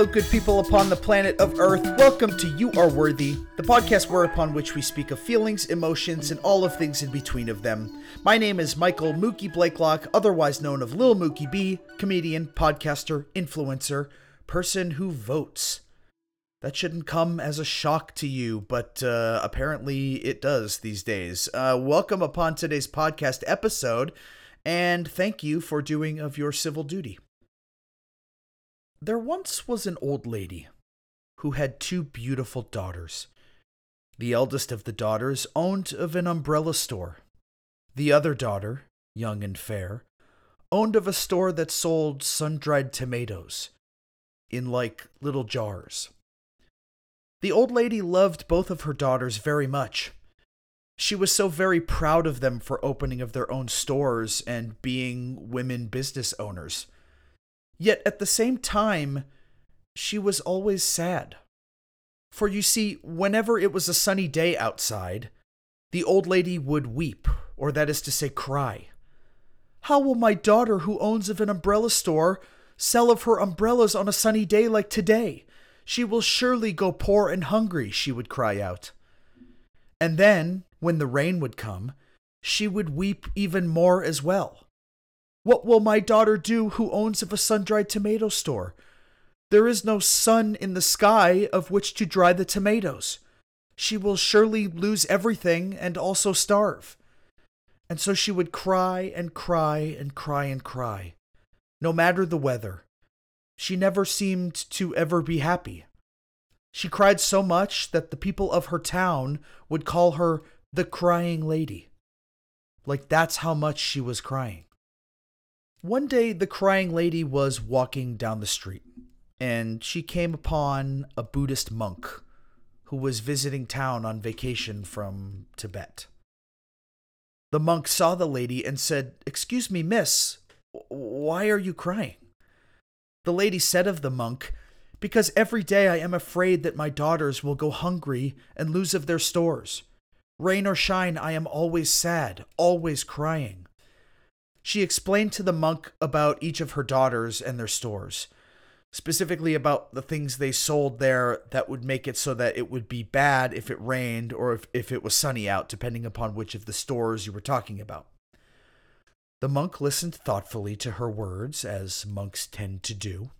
Hello, good people upon the planet of Earth. Welcome to You Are Worthy, the podcast whereupon which we speak of feelings, emotions, and all of things in between of them. My name is Michael Mookie Blakelock, otherwise known of Lil Mookie B, comedian, podcaster, influencer, person who votes. That shouldn't come as a shock to you, but uh, apparently it does these days. Uh, welcome upon today's podcast episode, and thank you for doing of your civil duty. There once was an old lady who had two beautiful daughters. The eldest of the daughters owned of an umbrella store. The other daughter, young and fair, owned of a store that sold sun-dried tomatoes in like little jars. The old lady loved both of her daughters very much. She was so very proud of them for opening of their own stores and being women business owners. Yet at the same time, she was always sad. For you see, whenever it was a sunny day outside, the old lady would weep, or that is to say, cry. How will my daughter, who owns of an umbrella store, sell of her umbrellas on a sunny day like today? She will surely go poor and hungry, she would cry out. And then, when the rain would come, she would weep even more as well. What will my daughter do who owns of a sun dried tomato store? There is no sun in the sky of which to dry the tomatoes. She will surely lose everything and also starve. And so she would cry and cry and cry and cry, no matter the weather. She never seemed to ever be happy. She cried so much that the people of her town would call her the crying lady. Like that's how much she was crying. One day, the crying lady was walking down the street, and she came upon a Buddhist monk who was visiting town on vacation from Tibet. The monk saw the lady and said, Excuse me, miss, why are you crying? The lady said of the monk, Because every day I am afraid that my daughters will go hungry and lose of their stores. Rain or shine, I am always sad, always crying. She explained to the monk about each of her daughters and their stores, specifically about the things they sold there that would make it so that it would be bad if it rained or if, if it was sunny out, depending upon which of the stores you were talking about. The monk listened thoughtfully to her words, as monks tend to do.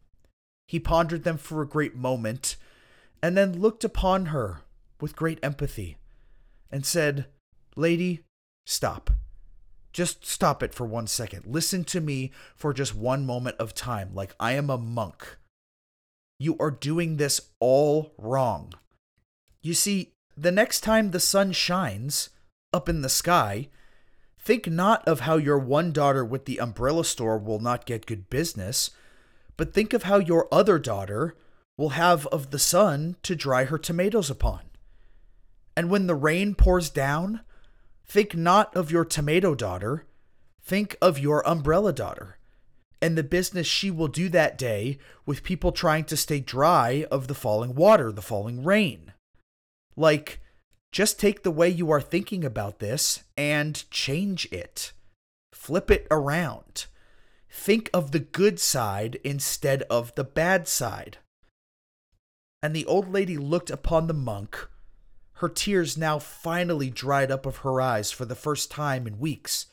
He pondered them for a great moment, and then looked upon her with great empathy, and said, Lady, stop. Just stop it for one second. Listen to me for just one moment of time, like I am a monk. You are doing this all wrong. You see, the next time the sun shines up in the sky, think not of how your one daughter with the umbrella store will not get good business, but think of how your other daughter will have of the sun to dry her tomatoes upon. And when the rain pours down, Think not of your tomato daughter, think of your umbrella daughter and the business she will do that day with people trying to stay dry of the falling water, the falling rain. Like, just take the way you are thinking about this and change it. Flip it around. Think of the good side instead of the bad side. And the old lady looked upon the monk her tears now finally dried up of her eyes for the first time in weeks.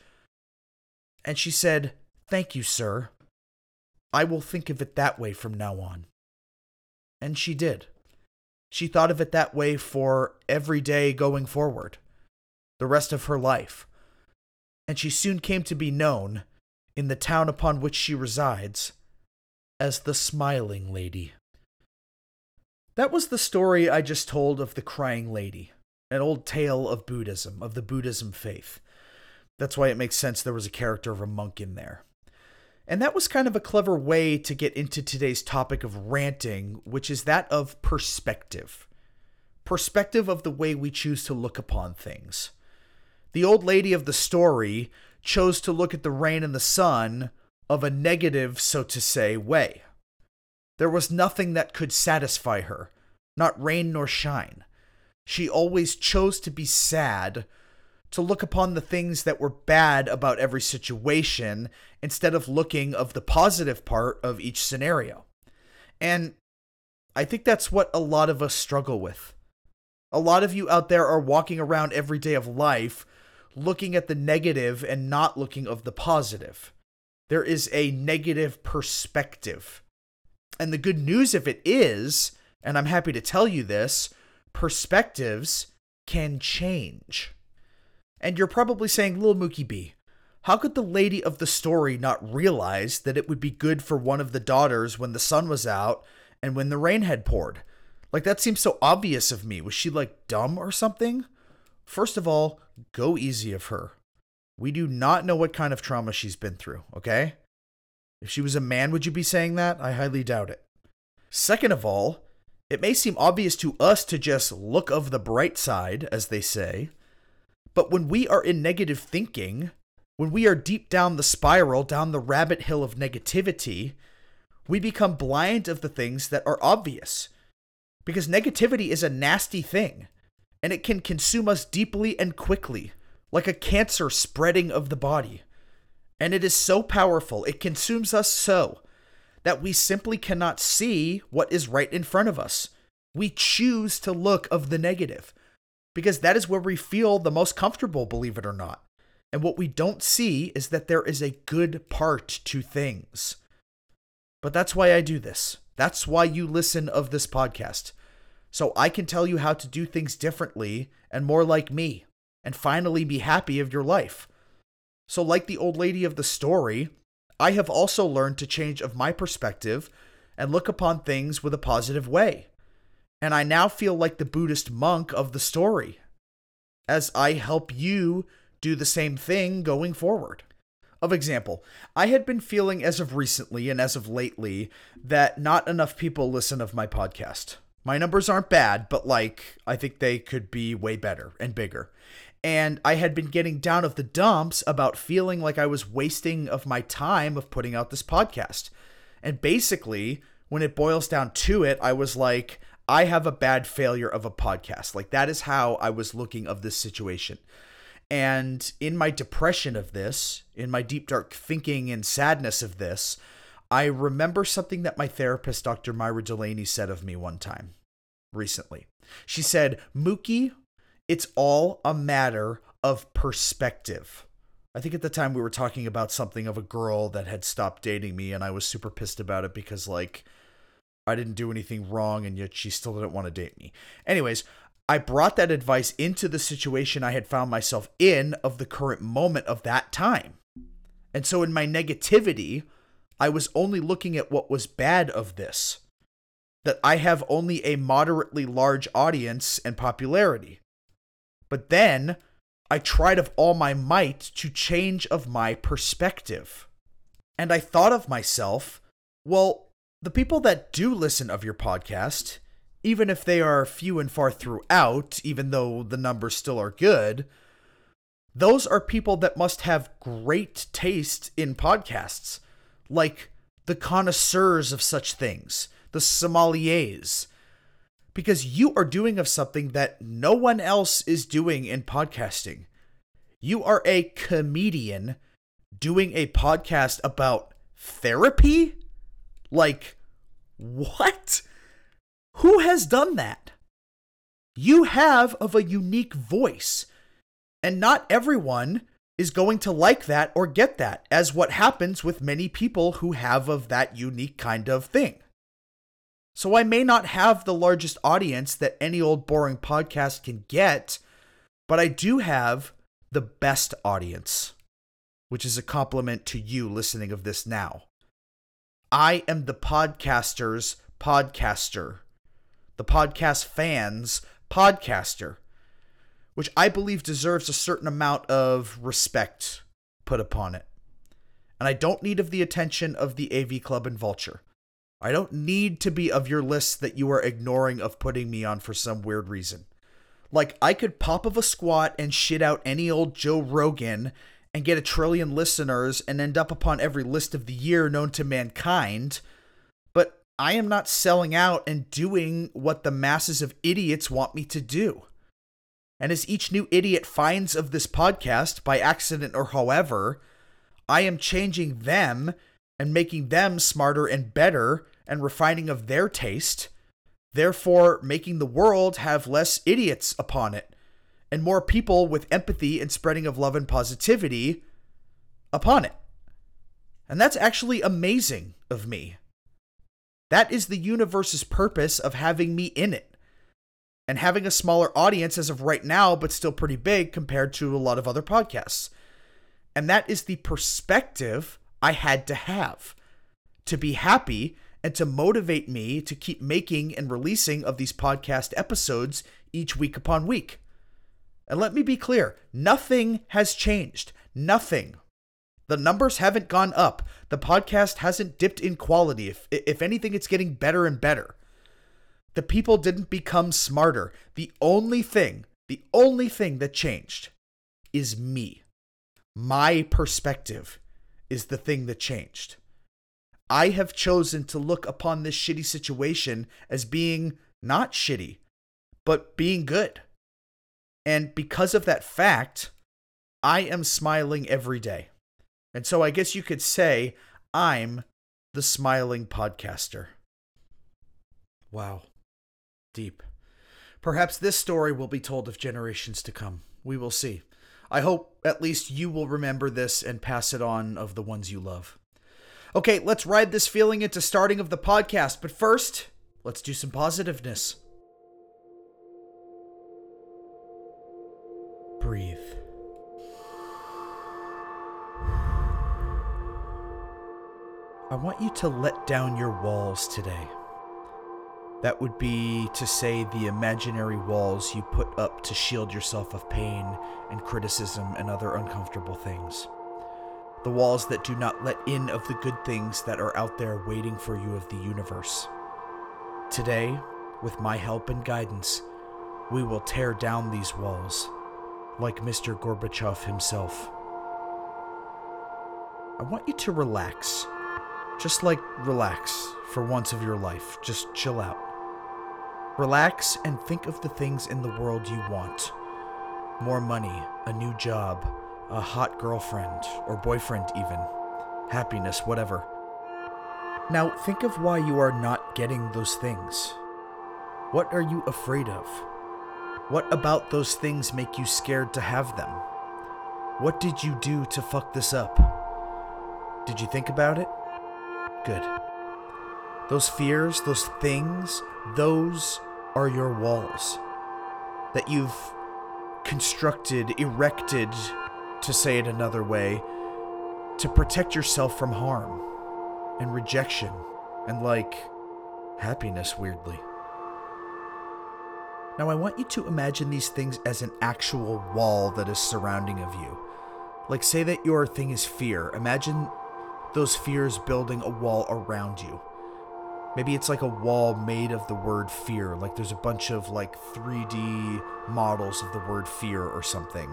And she said, Thank you, sir. I will think of it that way from now on. And she did. She thought of it that way for every day going forward, the rest of her life. And she soon came to be known, in the town upon which she resides, as the Smiling Lady. That was the story I just told of the crying lady, an old tale of Buddhism, of the Buddhism faith. That's why it makes sense there was a character of a monk in there. And that was kind of a clever way to get into today's topic of ranting, which is that of perspective. Perspective of the way we choose to look upon things. The old lady of the story chose to look at the rain and the sun of a negative, so to say, way. There was nothing that could satisfy her, not rain nor shine. She always chose to be sad, to look upon the things that were bad about every situation instead of looking of the positive part of each scenario. And I think that's what a lot of us struggle with. A lot of you out there are walking around every day of life looking at the negative and not looking of the positive. There is a negative perspective. And the good news of it is, and I'm happy to tell you this, perspectives can change. And you're probably saying, Little Mookie B, how could the lady of the story not realize that it would be good for one of the daughters when the sun was out and when the rain had poured? Like, that seems so obvious of me. Was she like dumb or something? First of all, go easy of her. We do not know what kind of trauma she's been through, okay? If she was a man, would you be saying that? I highly doubt it. Second of all, it may seem obvious to us to just look of the bright side, as they say, but when we are in negative thinking, when we are deep down the spiral, down the rabbit hill of negativity, we become blind of the things that are obvious. Because negativity is a nasty thing, and it can consume us deeply and quickly like a cancer spreading of the body. And it is so powerful, it consumes us so that we simply cannot see what is right in front of us. We choose to look of the negative because that is where we feel the most comfortable, believe it or not. And what we don't see is that there is a good part to things. But that's why I do this. That's why you listen of this podcast. So I can tell you how to do things differently and more like me and finally be happy of your life. So, like the old lady of the story, I have also learned to change of my perspective and look upon things with a positive way. And I now feel like the Buddhist monk of the story, as I help you do the same thing going forward. Of example, I had been feeling as of recently and as of lately that not enough people listen of my podcast. My numbers aren't bad, but like I think they could be way better and bigger and I had been getting down of the dumps about feeling like I was wasting of my time of putting out this podcast. And basically, when it boils down to it, I was like, I have a bad failure of a podcast. Like that is how I was looking of this situation. And in my depression of this, in my deep dark thinking and sadness of this, I remember something that my therapist, Dr. Myra Delaney, said of me one time recently. She said, Mookie, it's all a matter of perspective. I think at the time we were talking about something of a girl that had stopped dating me, and I was super pissed about it because, like, I didn't do anything wrong, and yet she still didn't want to date me. Anyways, I brought that advice into the situation I had found myself in of the current moment of that time. And so in my negativity, I was only looking at what was bad of this. That I have only a moderately large audience and popularity. But then I tried of all my might to change of my perspective. And I thought of myself, well, the people that do listen of your podcast, even if they are few and far throughout, even though the numbers still are good, those are people that must have great taste in podcasts, like the connoisseurs of such things, the sommeliers, because you are doing of something that no one else is doing in podcasting. You are a comedian doing a podcast about therapy? Like, what? Who has done that? You have of a unique voice, and not everyone is going to like that or get that, as what happens with many people who have of that unique kind of thing. So I may not have the largest audience that any old boring podcast can get, but I do have the best audience, which is a compliment to you listening of this now. I am the podcaster's podcaster, the podcast fans' podcaster, which I believe deserves a certain amount of respect put upon it. And I don't need of the attention of the AV Club and Vulture. I don't need to be of your list that you are ignoring of putting me on for some weird reason. Like, I could pop of a squat and shit out any old Joe Rogan and get a trillion listeners and end up upon every list of the year known to mankind, but I am not selling out and doing what the masses of idiots want me to do. And as each new idiot finds of this podcast, by accident or however, I am changing them and making them smarter and better and refining of their taste therefore making the world have less idiots upon it and more people with empathy and spreading of love and positivity upon it. And that's actually amazing of me. That is the universe's purpose of having me in it. And having a smaller audience as of right now, but still pretty big compared to a lot of other podcasts. And that is the perspective I had to have to be happy and to motivate me to keep making and releasing of these podcast episodes each week upon week. And let me be clear nothing has changed. Nothing. The numbers haven't gone up. The podcast hasn't dipped in quality. If, if anything, it's getting better and better. The people didn't become smarter. The only thing, the only thing that changed is me. My perspective is the thing that changed. I have chosen to look upon this shitty situation as being not shitty, but being good. And because of that fact, I am smiling every day. And so I guess you could say I'm the smiling podcaster. Wow. Deep. Perhaps this story will be told of generations to come. We will see. I hope at least you will remember this and pass it on of the ones you love. Okay, let's ride this feeling into starting of the podcast, but first, let's do some positiveness. Breathe. I want you to let down your walls today. That would be to say the imaginary walls you put up to shield yourself of pain and criticism and other uncomfortable things. The walls that do not let in of the good things that are out there waiting for you of the universe. Today, with my help and guidance, we will tear down these walls, like Mr. Gorbachev himself. I want you to relax just like relax for once of your life. Just chill out. Relax and think of the things in the world you want more money, a new job, a hot girlfriend or boyfriend, even, happiness, whatever. Now, think of why you are not getting those things. What are you afraid of? What about those things make you scared to have them? What did you do to fuck this up? Did you think about it? Good. Those fears, those things, those are your walls that you've constructed, erected, to say it another way, to protect yourself from harm and rejection and, like, happiness, weirdly. Now, I want you to imagine these things as an actual wall that is surrounding of you. Like, say that your thing is fear. Imagine those fears building a wall around you. Maybe it's like a wall made of the word fear, like there's a bunch of like 3D models of the word fear or something.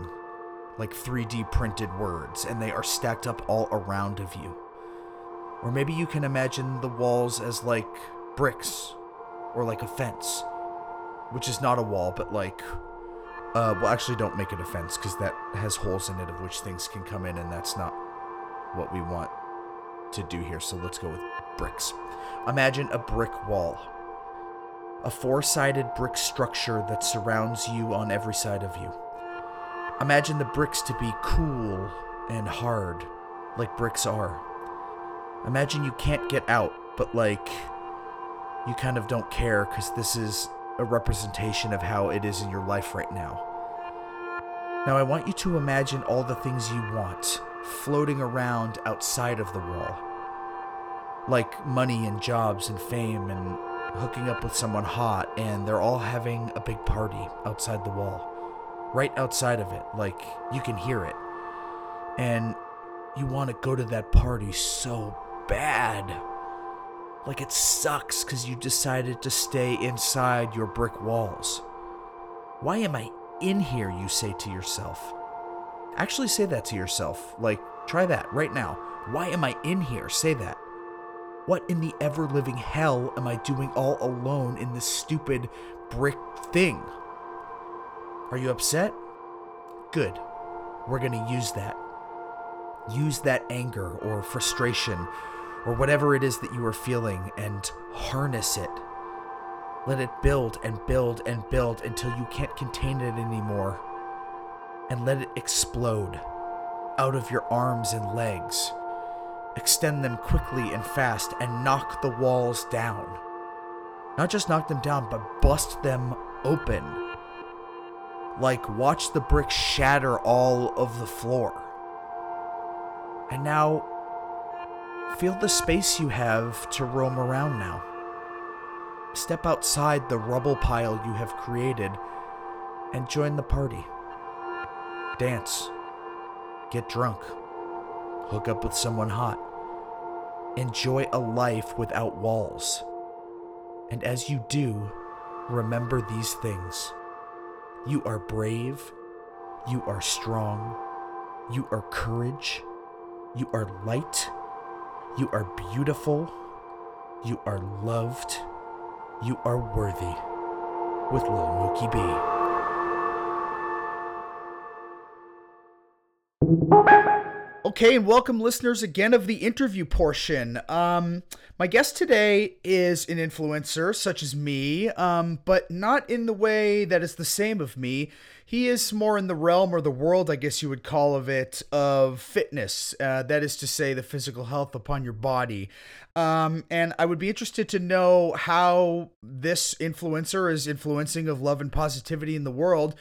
Like 3D printed words, and they are stacked up all around of you. Or maybe you can imagine the walls as like bricks or like a fence, which is not a wall, but like uh, well, actually, don't make it a fence because that has holes in it of which things can come in, and that's not what we want to do here, so let's go with bricks. Imagine a brick wall, a four sided brick structure that surrounds you on every side of you. Imagine the bricks to be cool and hard, like bricks are. Imagine you can't get out, but like you kind of don't care because this is a representation of how it is in your life right now. Now, I want you to imagine all the things you want floating around outside of the wall. Like money and jobs and fame and hooking up with someone hot, and they're all having a big party outside the wall. Right outside of it, like you can hear it. And you want to go to that party so bad. Like it sucks because you decided to stay inside your brick walls. Why am I in here, you say to yourself? Actually, say that to yourself. Like, try that right now. Why am I in here? Say that. What in the ever living hell am I doing all alone in this stupid brick thing? Are you upset? Good. We're going to use that. Use that anger or frustration or whatever it is that you are feeling and harness it. Let it build and build and build until you can't contain it anymore. And let it explode out of your arms and legs. Extend them quickly and fast and knock the walls down. Not just knock them down, but bust them open. Like, watch the bricks shatter all of the floor. And now, feel the space you have to roam around now. Step outside the rubble pile you have created and join the party. Dance. Get drunk. Hook up with someone hot. Enjoy a life without walls. And as you do, remember these things. You are brave. You are strong. You are courage. You are light. You are beautiful. You are loved. You are worthy. With Lil Mookie B. Okay, and welcome listeners again of the interview portion. Um, my guest today is an influencer such as me, um, but not in the way that is the same of me. He is more in the realm or the world, I guess you would call of it, of fitness. Uh, that is to say, the physical health upon your body. Um, and I would be interested to know how this influencer is influencing of love and positivity in the world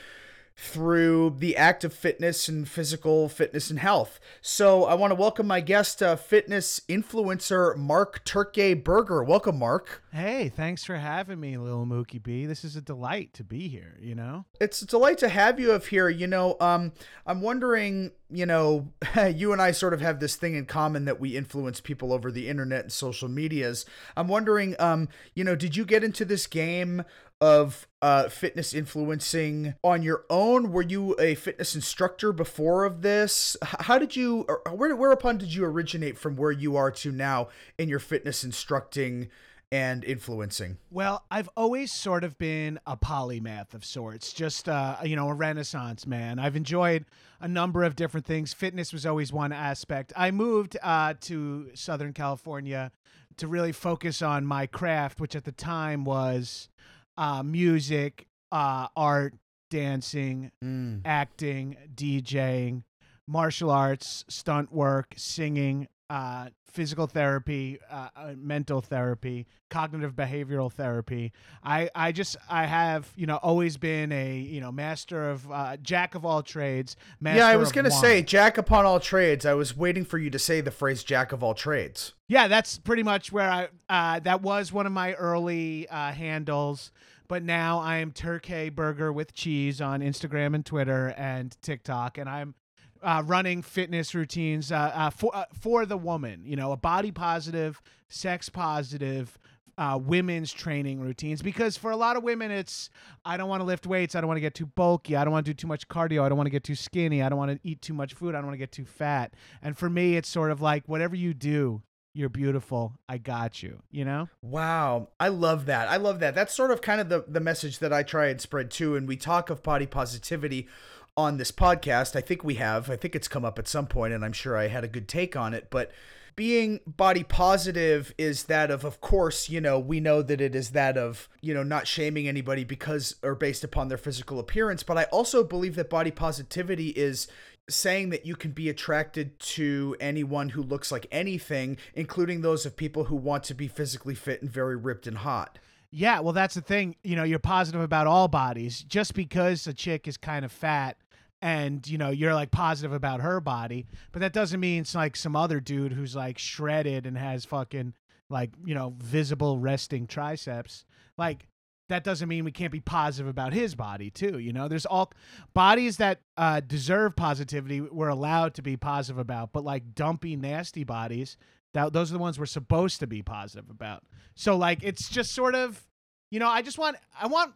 through the act of fitness and physical fitness and health. So I want to welcome my guest, uh, fitness influencer Mark Turqué-Berger. Welcome, Mark. Hey, thanks for having me, little Mookie B. This is a delight to be here. You know, it's a delight to have you up here. You know, um, I'm wondering. You know, you and I sort of have this thing in common that we influence people over the internet and social medias. I'm wondering, um, you know, did you get into this game of uh, fitness influencing on your own? Were you a fitness instructor before of this? How did you, or where, whereupon did you originate from where you are to now in your fitness instructing? and influencing? Well, I've always sort of been a polymath of sorts, just uh, you know, a renaissance man. I've enjoyed a number of different things. Fitness was always one aspect. I moved uh, to Southern California to really focus on my craft, which at the time was uh, music, uh, art, dancing, mm. acting, DJing, martial arts, stunt work, singing, uh, physical therapy, uh, uh, mental therapy, cognitive behavioral therapy. I, I just I have you know always been a you know master of uh, jack of all trades. yeah, I was gonna one. say jack upon all trades. I was waiting for you to say the phrase jack of all trades. Yeah, that's pretty much where I. Uh, that was one of my early uh, handles but now I am Turkey Burger with cheese on Instagram and Twitter and TikTok, and I'm uh, running fitness routines uh, uh, for uh, for the woman. You know, a body positive, sex positive. Uh, women's training routines because for a lot of women it's I don't want to lift weights I don't want to get too bulky I don't want to do too much cardio I don't want to get too skinny I don't want to eat too much food I don't want to get too fat and for me it's sort of like whatever you do you're beautiful i got you you know wow i love that i love that that's sort of kind of the, the message that i try and spread too and we talk of body positivity on this podcast. I think we have. I think it's come up at some point, and I'm sure I had a good take on it. But being body positive is that of, of course, you know, we know that it is that of, you know, not shaming anybody because or based upon their physical appearance. But I also believe that body positivity is saying that you can be attracted to anyone who looks like anything, including those of people who want to be physically fit and very ripped and hot. Yeah, well, that's the thing. You know, you're positive about all bodies. Just because a chick is kind of fat and you know you're like positive about her body but that doesn't mean it's like some other dude who's like shredded and has fucking like you know visible resting triceps. Like that doesn't mean we can't be positive about his body too you know? There's all bodies that uh, deserve positivity we're allowed to be positive about but like dumpy nasty bodies that those are the ones we're supposed to be positive about. So like it's just sort of you know i just want i want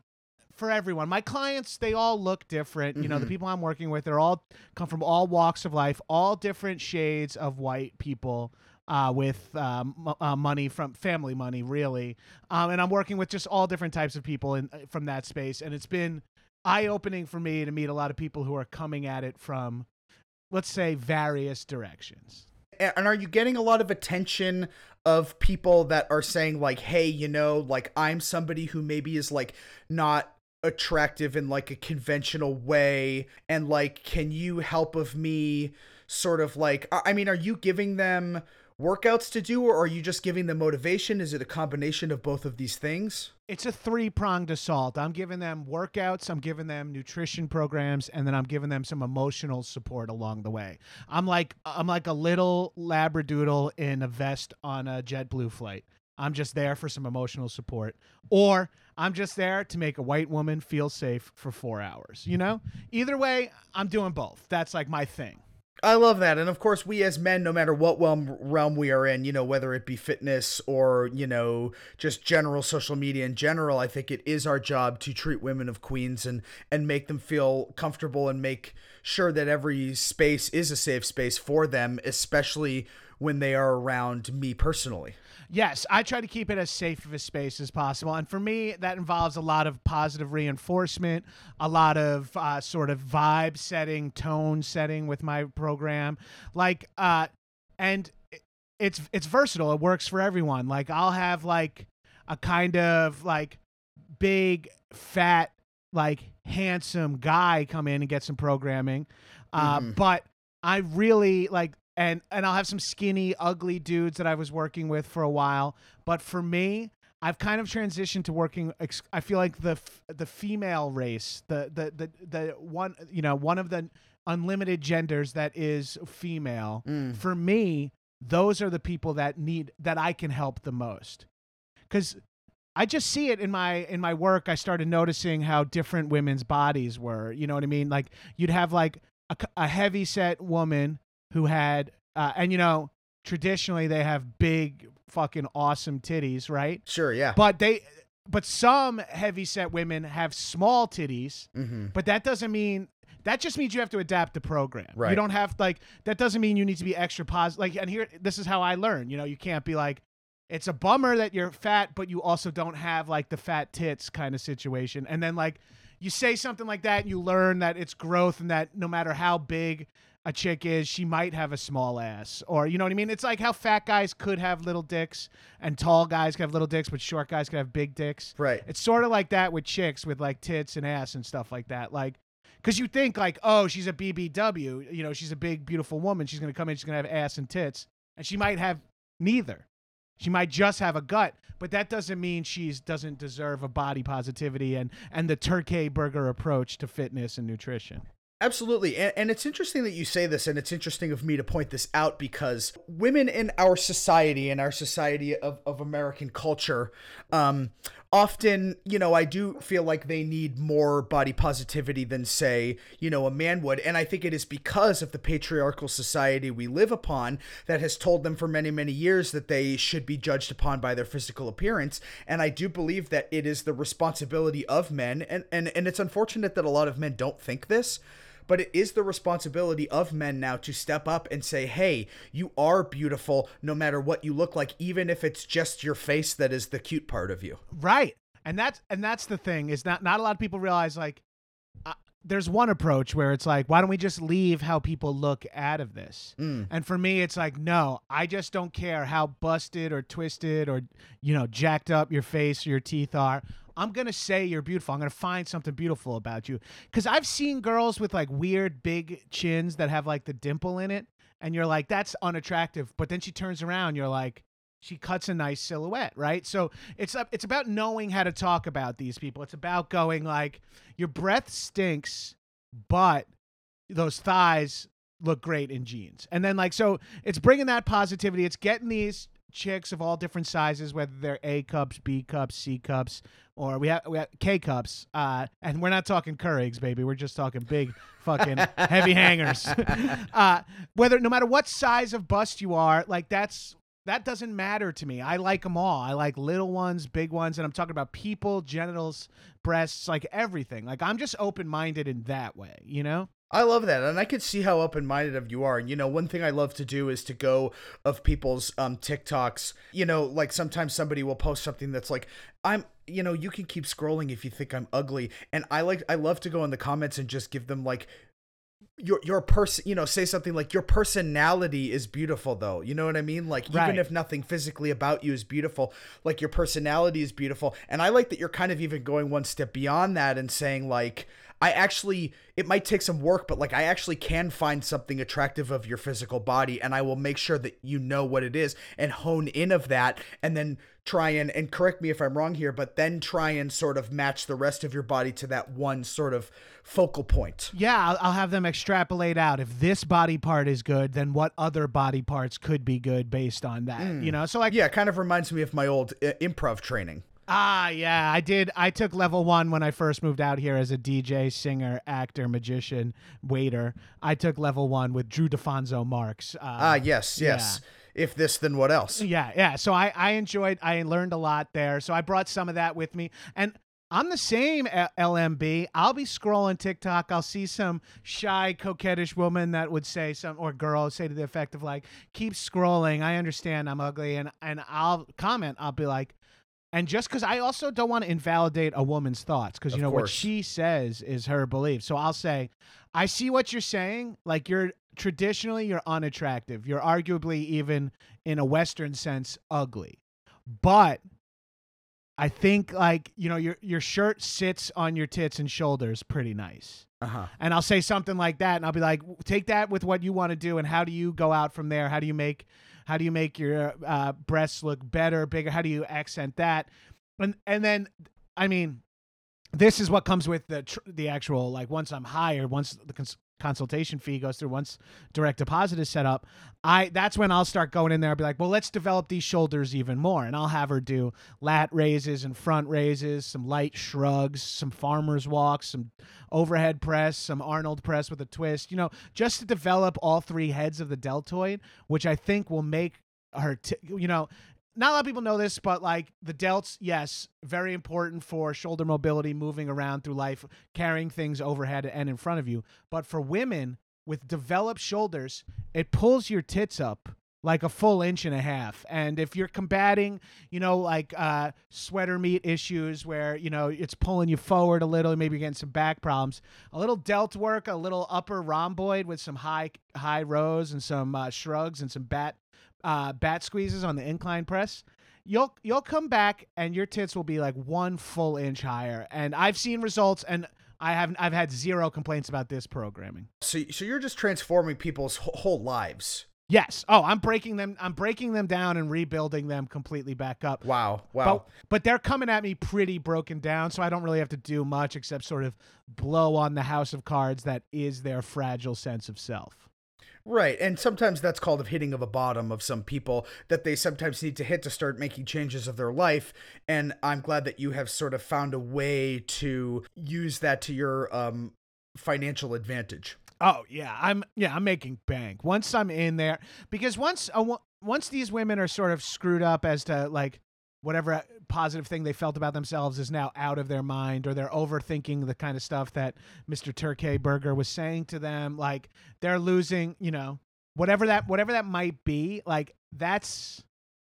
for everyone. My clients, they all look different. Mm-hmm. You know, the mm-hmm. people I'm working with, they're all come from all walks of life, all different shades of white people. Uh, with um, uh, money from family money, really, um, and I'm working with just all different types of people in uh, from that space, and it's been eye opening for me to meet a lot of people who are coming at it from, let's say, various directions And are you getting a lot of attention of people that are saying like, "Hey, you know, like I'm somebody who maybe is like not attractive in like a conventional way and like can you help of me sort of like I mean, are you giving them workouts to do or are you just giving them motivation? Is it a combination of both of these things? It's a three pronged assault. I'm giving them workouts, I'm giving them nutrition programs, and then I'm giving them some emotional support along the way. I'm like I'm like a little labradoodle in a vest on a JetBlue flight. I'm just there for some emotional support, or I'm just there to make a white woman feel safe for four hours. You know, either way, I'm doing both. That's like my thing. I love that. And of course, we as men, no matter what realm, realm we are in, you know, whether it be fitness or, you know, just general social media in general, I think it is our job to treat women of queens and, and make them feel comfortable and make sure that every space is a safe space for them, especially when they are around me personally. Yes, I try to keep it as safe of a space as possible. And for me, that involves a lot of positive reinforcement, a lot of uh, sort of vibe setting, tone setting with my program. Like, uh, and it's it's versatile. It works for everyone. Like, I'll have like a kind of like big, fat, like handsome guy come in and get some programming. Uh, Mhm. But I really like and and I'll have some skinny, ugly dudes that I was working with for a while. But for me, I've kind of transitioned to working. I feel like the the female race, the the the the one you know one of the unlimited genders that is female. Mm. For me, those are the people that need that I can help the most. Because I just see it in my in my work. I started noticing how different women's bodies were. You know what I mean? Like you'd have like a, a heavy set woman who had, uh, and you know, traditionally they have big fucking awesome titties, right? Sure, yeah. But they, but some heavy set women have small titties, Mm-hmm. but that doesn't mean. That just means you have to adapt the program. Right. You don't have like that doesn't mean you need to be extra positive. Like, and here, this is how I learn. You know, you can't be like, it's a bummer that you're fat, but you also don't have like the fat tits kind of situation. And then like you say something like that, and you learn that it's growth, and that no matter how big a chick is, she might have a small ass, or you know what I mean. It's like how fat guys could have little dicks, and tall guys could have little dicks, but short guys could have big dicks. Right. It's sort of like that with chicks with like tits and ass and stuff like that. Like, because you think like, oh, she's a BBW, you know, she's a big, beautiful woman. She's gonna come in, she's gonna have ass and tits, and she might have neither. She might just have a gut, but that doesn't mean she's doesn't deserve a body positivity and and the turkey burger approach to fitness and nutrition. Absolutely. And, and it's interesting that you say this, and it's interesting of me to point this out because women in our society, in our society of, of American culture, um, often, you know, I do feel like they need more body positivity than, say, you know, a man would. And I think it is because of the patriarchal society we live upon that has told them for many, many years that they should be judged upon by their physical appearance. And I do believe that it is the responsibility of men, and, and, and it's unfortunate that a lot of men don't think this but it is the responsibility of men now to step up and say, hey, you are beautiful no matter what you look like, even if it's just your face that is the cute part of you. Right. And that's and that's the thing is not not a lot of people realize like uh, there's one approach where it's like why don't we just leave how people look out of this? Mm. And for me it's like no, I just don't care how busted or twisted or you know jacked up your face or your teeth are. I'm to say you're beautiful. I'm to find something beautiful about you cuz I've seen girls with like weird big chins that have like the dimple in it and you're like that's unattractive, but then she turns around you're like she cuts a nice silhouette, right? So it's it's about knowing how to talk about these people. It's about going like your breath stinks, but those thighs look great in jeans. And then like so it's bringing that positivity. It's getting these chicks of all different sizes whether they're A cups, B cups, C cups or we have we have K cups. Uh and we're not talking Keurigs, baby. We're just talking big fucking heavy hangers. uh whether no matter what size of bust you are, like that's that doesn't matter to me. I like them all. I like little ones, big ones, and I'm talking about people, genitals, breasts, like everything. Like I'm just open minded in that way, you know? I love that, and I could see how open-minded of you are. And you know, one thing I love to do is to go of people's um TikToks. You know, like sometimes somebody will post something that's like, "I'm," you know, you can keep scrolling if you think I'm ugly, and I like, I love to go in the comments and just give them like your your person you know say something like your personality is beautiful though you know what i mean like Right. even if nothing physically about you is beautiful like your personality is beautiful and i like that you're kind of even going one step beyond that and saying like i actually it might take some work but like i actually can find something attractive of your physical body and i will make sure that you know what it is and hone in of that and then try and and correct me if i'm wrong here but then try and sort of match the rest of your body to that one sort of focal point Yeah, I'll, I'll have them extrapolate out. If this body part is good, then what other body parts could be good based on that? You know, so like Yeah, it kind of reminds me of my old uh, improv training. Ah, yeah, I did. I took level one when I first moved out here as a DJ, singer, actor, magician, waiter. I took level one with Drew DeFonso Marks. Uh, Ah, yes, yes. If this, then what else? yeah, yeah. So I, I enjoyed. I learned a lot there. So I brought some of that with me, and I'm the same LMB. I'll be scrolling TikTok. I'll see some shy, coquettish woman that would say some, or girl say to the effect of like, "Keep scrolling. I understand I'm ugly," and and I'll comment. I'll be like. And just because I also don't want to invalidate a woman's thoughts, because you know what she says is her belief. So I'll say, I see what you're saying. Like you're traditionally you're unattractive. You're arguably even in a Western sense ugly, but I think like you know your your shirt sits on your tits and shoulders pretty nice. Uh huh. And I'll say something like that, and I'll be like, take that with what you want to do, and how do you go out from there? How do you make how do you make your uh, breasts look better, bigger? How do you accent that? And and then, I mean, this is what comes with the tr- the actual like once I'm hired, once the cons- consultation fee goes through, once direct deposit is set up, I that's when I'll start going in there. I'll be like, well, let's develop these shoulders even more, and I'll have her do lat raises and front raises, some light shrugs, some farmer's walks, some overhead press, some Arnold press with a twist, you know, just to develop all three heads of the deltoid, which I think will make her, t- you know, not a lot of people know this, but like the delts, yes, very important for shoulder mobility, moving around through life, carrying things overhead and in front of you. But for women with developed shoulders, it pulls your tits up like a full inch and a half. And if you're combating, you know, like uh, sweater meat issues where, you know, it's pulling you forward a little, maybe you're getting some back problems, a little delt work, a little upper rhomboid with some high high rows and some uh, shrugs and some bat uh, bat squeezes on the incline press. You'll you'll come back and your tits will be like one full inch higher. And I've seen results and I have I've had zero complaints about this programming. So, so you're just transforming people's whole lives. Yes. Oh, I'm breaking them. I'm breaking them down and rebuilding them completely back up. Wow, wow. But, but they're coming at me pretty broken down, so I don't really have to do much except sort of blow on the house of cards that is their fragile sense of self. Right, and sometimes that's called a hitting of a bottom of some people that they sometimes need to hit to start making changes of their life. And I'm glad that you have sort of found a way to use that to your um, financial advantage. Oh yeah, I'm yeah I'm making bank once I'm in there because once uh, once these women are sort of screwed up as to like whatever uh, positive thing they felt about themselves is now out of their mind or they're overthinking the kind of stuff that Mr. Turkey Burger was saying to them like they're losing you know whatever that whatever that might be like that's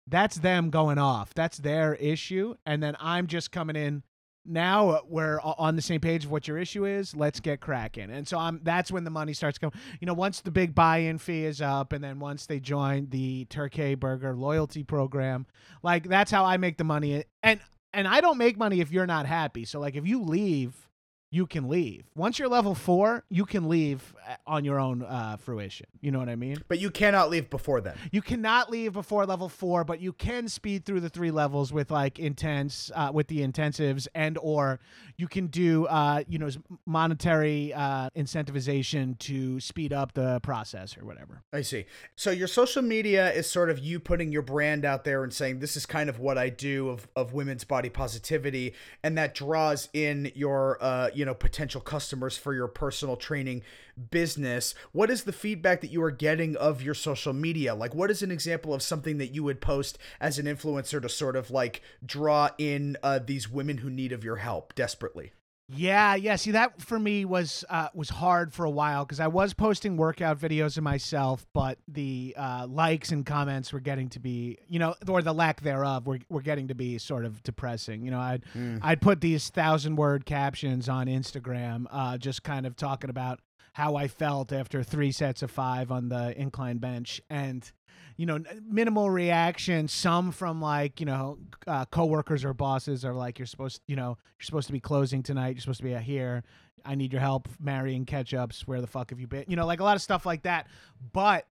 that's them going off that's their issue and then I'm just coming in now we're on the same page of what your issue is let's get cracking. And so i'm that's when the money starts coming you know once the big buy-in fee is up and then once they join the turkey burger loyalty program like that's how i make the money. And and i don't make money if you're not happy. So like if you leave you can leave once you're level four you can leave uh, on your own uh, fruition you know what i mean But you cannot leave before then. you cannot leave before level four, but you can speed through the three levels with like intense, uh, with the intensives, and or you can do, uh, you know, monetary uh, incentivization to speed up the process or whatever. I see. So your social media is sort of you putting your brand out there and saying this is kind of what I do of, of women's body positivity, and that draws in your uh, you know potential customers for your personal training business. What is the feedback that you are getting of your social media? Like, what is an example of something that you would post as an influencer to sort of like draw in uh, these women who need of your help desperately? Yeah, yeah. See, that for me was uh, was hard for a while because I was posting workout videos of myself, but the uh, likes and comments were getting to be, you know, or the lack thereof were, were getting to be sort of depressing. You know, I'd I'd put these thousand word captions on Instagram, uh, just kind of talking about how I felt after three sets of five on the incline bench, and you know, minimal reaction. Some from like you know, uh, coworkers or bosses are like, "You're supposed, you know, you're supposed to be closing tonight. You're supposed to be out here. I need your help marrying ketchups. Where the fuck have you been? You know, like a lot of stuff like that. But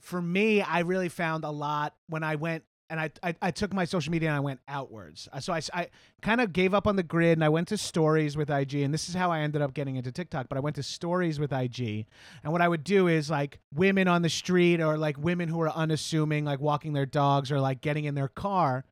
for me, I really found a lot when I went and I, I, I took my social media and I went outwards. Uh, so I, I kind of gave up on the grid and I went to stories with IG. And this is how I ended up getting into TikTok. But I went to stories with IG. And what I would do is like women on the street or like women who are unassuming, like walking their dogs or like getting in their car.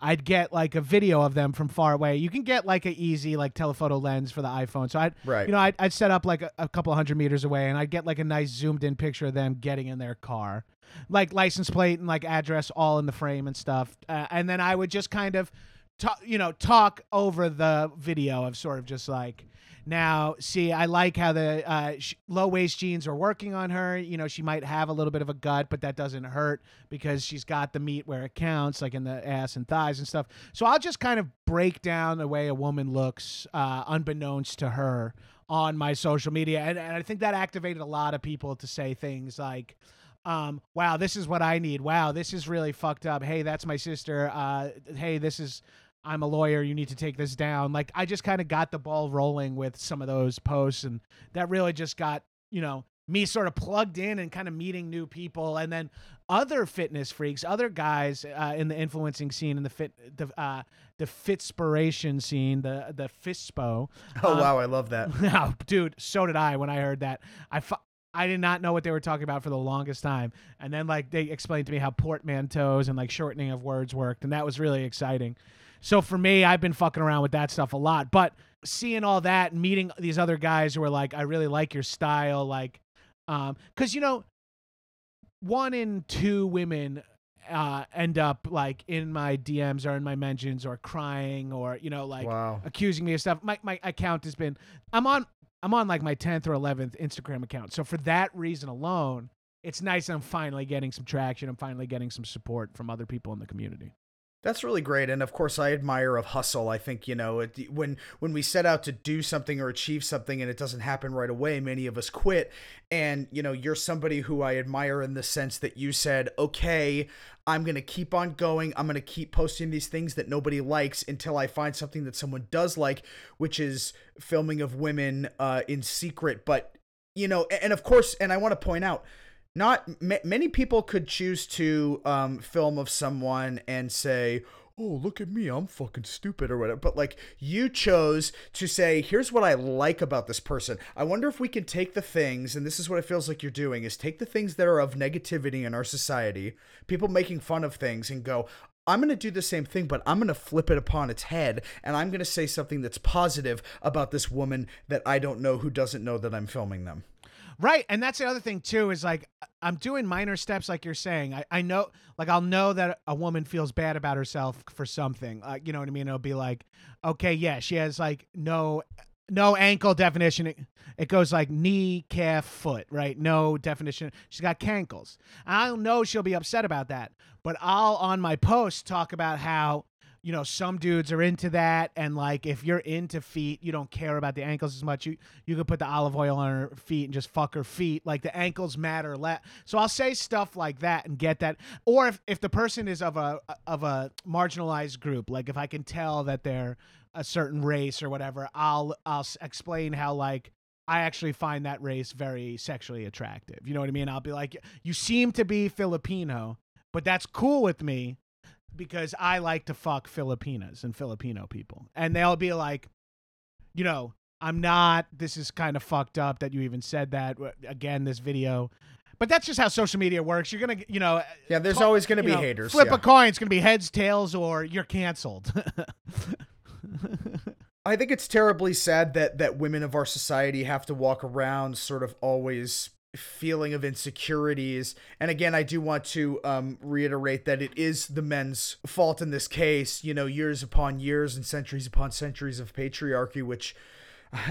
I'd get like a video of them from far away. You can get like a easy like telephoto lens for the iPhone. So I'd, Right. you know, I'd, I'd set up like a, a couple hundred meters away and I'd get like a nice zoomed in picture of them getting in their car like license plate and like address all in the frame and stuff. Uh, and then I would just kind of, talk, you know, talk over the video of sort of just like, now, see, I like how the uh, sh- low waist jeans are working on her. You know, she might have a little bit of a gut, but that doesn't hurt because she's got the meat where it counts, like in the ass and thighs and stuff. So I'll just kind of break down the way a woman looks, uh, unbeknownst to her, on my social media, and, and I think that activated a lot of people to say things like, um, wow, this is what I need. Wow, this is really fucked up. Hey, that's my sister. Uh, hey, this is I'm a lawyer. You need to take this down. Like I just kind of got the ball rolling with some of those posts, and that really just got you know me sort of plugged in and kind of meeting new people, and then other fitness freaks, other guys uh, in the influencing scene, in the fit, the uh, the fitspiration scene, the the fitspo. Oh Um, wow, I love that. Oh, dude, so did I when I heard that. I fu- I did not know what they were talking about for the longest time, and then like they explained to me how portmanteaus and like shortening of words worked, and that was really exciting. So for me, I've been fucking around with that stuff a lot, but seeing all that and meeting these other guys who are like, I really like your style, like, um, because you know, one in two women uh end up like in my DMs or in my mentions or crying or you know like wow. accusing me of stuff. My my account has been I'm on I'm on like my 10th or 11th Instagram account. So for that reason alone, it's nice I'm finally getting some traction. I'm finally getting some support from other people in the community. That's really great, and of course, I admire of hustle. I think you know it, when when we set out to do something or achieve something, and it doesn't happen right away, many of us quit. And you know, you're somebody who I admire in the sense that you said, "Okay, I'm gonna keep on going. I'm gonna keep posting these things that nobody likes until I find something that someone does like, which is filming of women uh, in secret." But you know, and of course, and I want to point out not m- many people could choose to um, film of someone and say oh look at me i'm fucking stupid or whatever but like you chose to say here's what i like about this person i wonder if we can take the things and this is what it feels like you're doing is take the things that are of negativity in our society people making fun of things and go I'm going to do the same thing, but I'm going to flip it upon its head and I'm going to say something that's positive about this woman that I don't know who doesn't know that I'm filming them. Right. And that's the other thing too, is like I'm doing minor steps like you're saying. I, I know like I'll know that a woman feels bad about herself for something. Like you know what I mean? It'll be like, okay, yeah, she has like no no ankle definition. It, it goes like knee, calf, foot, right? No definition. She's got cankles. I know she'll be upset about that. But I'll on my post talk about how you know some dudes are into that and like if you're into feet you don't care about the ankles as much you you could put the olive oil on her feet and just fuck her feet like the ankles matter less so i'll say stuff like that and get that or if, if the person is of a of a marginalized group like if i can tell that they're a certain race or whatever i'll i'll explain how like I actually find that race very sexually attractive. You know what I mean? I'll be like, you seem to be Filipino, but that's cool with me because I like to fuck Filipinas and Filipino people. And they'll be like, you know, I'm not, this is kind of fucked up that you even said that. Again, this video. But that's just how social media works. You're going to, you know, uh, Yeah, there's to- always going to be know, haters. Flip yeah. a coin. It's going to be heads, tails, or you're canceled. I think it's terribly sad that that women of our society have to walk around sort of always feeling of insecurities. And again, I do want to um, reiterate that it is the men's fault in this case. You know, years upon years and centuries upon centuries of patriarchy, which.